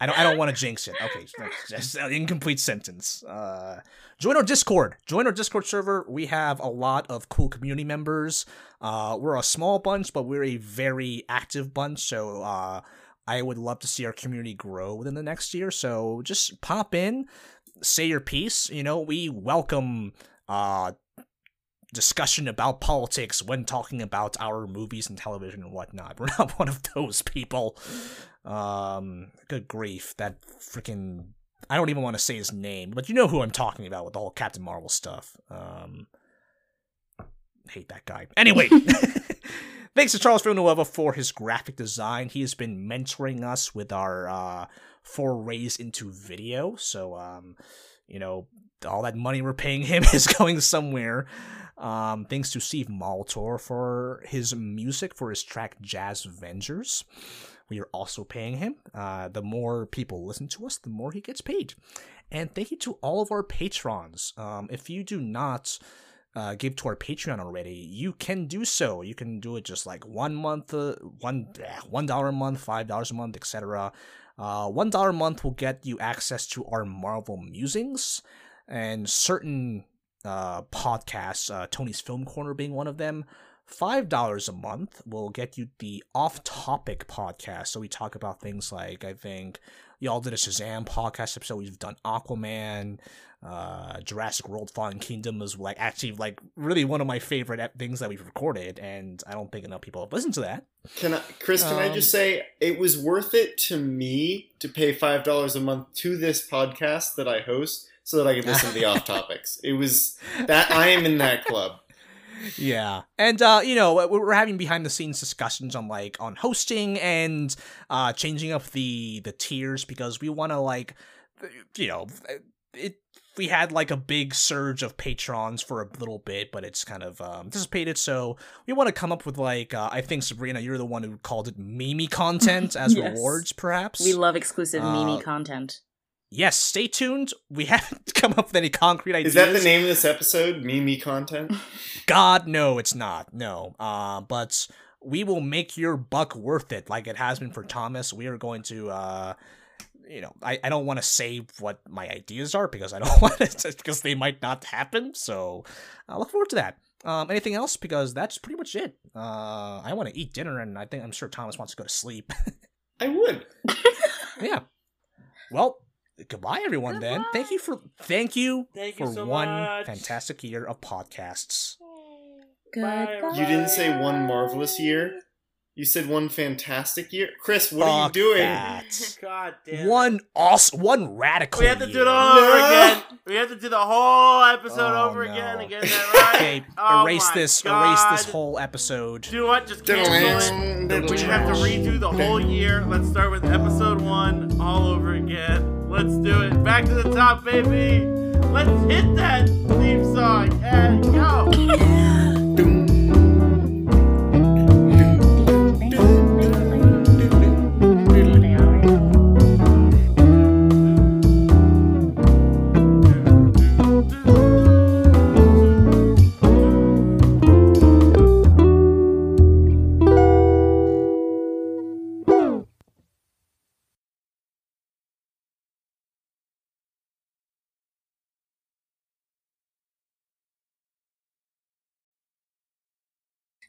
I don't I don't want to jinx it. Okay, just an incomplete sentence. Uh, join our Discord. Join our Discord server. We have a lot of cool community members. Uh, we're a small bunch, but we're a very active bunch. So uh, I would love to see our community grow within the next year. So just pop in, say your piece. You know, we welcome uh discussion about politics when talking about our movies and television and whatnot. We're not one of those people. Um, good grief, that freaking. I don't even want to say his name, but you know who I'm talking about with the whole Captain Marvel stuff. Um, hate that guy. Anyway, thanks to Charles Villanueva for his graphic design. He has been mentoring us with our uh, forays into video. So, um, you know, all that money we're paying him is going somewhere. Um, thanks to Steve Maltor for his music for his track Jazz Avengers. We are also paying him. Uh, the more people listen to us, the more he gets paid. And thank you to all of our patrons. Um, if you do not uh, give to our Patreon already, you can do so. You can do it just like one month, uh, one eh, one dollar a month, five dollars a month, etc. Uh, one dollar a month will get you access to our Marvel musings and certain uh, podcasts. Uh, Tony's Film Corner being one of them. Five dollars a month will get you the off-topic podcast. So we talk about things like I think y'all did a Shazam podcast episode. We've done Aquaman, uh, Jurassic World: Fallen Kingdom was like actually like really one of my favorite things that we've recorded, and I don't think enough people have listened to that. Can I, Chris? Can I Um, just say it was worth it to me to pay five dollars a month to this podcast that I host, so that I could listen to the off topics. It was that I am in that club. Yeah, and uh, you know we- we're having behind the scenes discussions on like on hosting and uh changing up the the tiers because we want to like you know it we had like a big surge of patrons for a little bit but it's kind of um, dissipated so we want to come up with like uh, i think sabrina you're the one who called it mimi content as Yes. rewards perhaps We love exclusive Uh, Mimi content. Yes, stay tuned. We haven't come up with any concrete ideas. Is that the name of this episode? Mimi content? God, no, it's not. No. Uh, but we will make your buck worth it, like it has been for Thomas. We are going to, uh, you know, I, I don't want to say what my ideas are because I don't want it because they might not happen. So I look forward to that. Um, anything else? Because that's pretty much it. Uh, I want to eat dinner, and I think I'm sure Thomas wants to go to sleep. I would. yeah. Well, goodbye, everyone. Then thank you for thank you Thank you for so one much. fantastic year of podcasts. Goodbye. You didn't say one marvelous year. You said one fantastic year. Chris, what are you Fuck doing? that. God damn. it. One awesome, one radical. We have to do it all over No. again. We have to do the whole episode Oh, over no. again and get that right. Okay, Oh erase this. God. Erase this whole episode. Do you know what? Just cancel it. Then we have to redo the whole year. Let's start with episode one all over again. Let's do it. Back to the top, baby. Let's hit that theme song and go.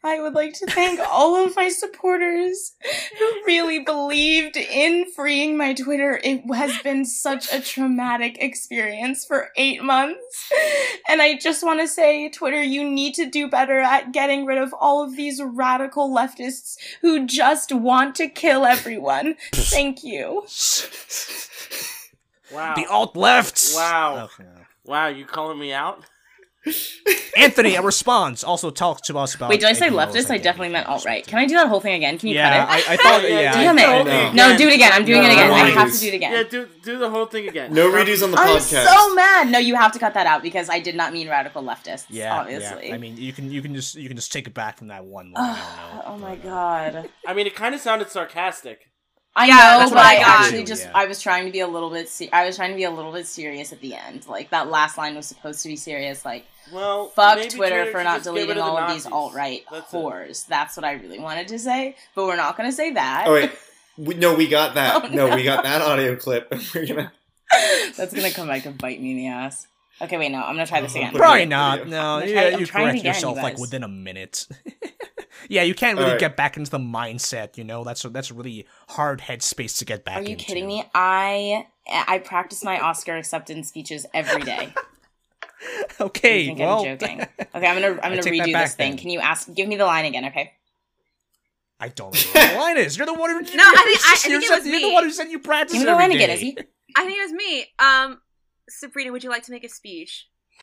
I would like to thank all of my supporters who really believed in freeing my Twitter. It has been such a traumatic experience for eight months. And I just want to say, Twitter, you need to do better at getting rid of all of these radical leftists who just want to kill everyone. Thank you. Wow. The alt left. Wow. Okay. Wow, you calling me out? Anthony, a response. Also, talk to us about. Wait, did I say leftist? I definitely meant gaming. alt right. Can I do that whole thing again? Can you Yeah, cut it? I, I thought. Yeah, Yeah, Damn I it. thought- No. No, do it again. I'm doing No, it again. I no have to do it again. Yeah, do do the whole thing again. No redos on the I'm podcast. so mad. No, you have to cut that out because I did not mean radical leftists. Yeah, obviously. yeah. I mean, you can you can just you can just take it back from that one line. I don't know. oh my but, god. I mean, it kind of sounded sarcastic. I Yeah, know, but I I actually too, just yeah. I was trying to be a little bit se- I was trying to be a little bit serious at the end. Like that last line was supposed to be serious. Like Well, fuck maybe Twitter for not just get deleting of the all of these alt right That's it. That's what I really wanted to say, but we're not going to say that. Oh wait, we, no, we got that. Oh, no. we got that audio clip. We're gonna. That's going to come back and bite me in the ass. Okay, wait, no, I'm going to try this again. Probably not. No, I'm yeah, trying- I'm you trying correct again, yourself you like within a minute. Yeah, you can't really Alright. get back into the mindset. You know, that's a, that's a really hard headspace to get back. Are you into. kidding me? I I practice my Oscar acceptance speeches every day. Okay, You think well, I'm joking. Okay, I'm gonna I'm gonna redo this thing. then. Can you ask? Give me the line again, okay? I don't know what the line is. You're the one who. No, I think- I- I think you're, it was you're the one who said you practice Give me the every line again, day. Izzy. I think it was me. Um, Sabrina, would you like to make a speech?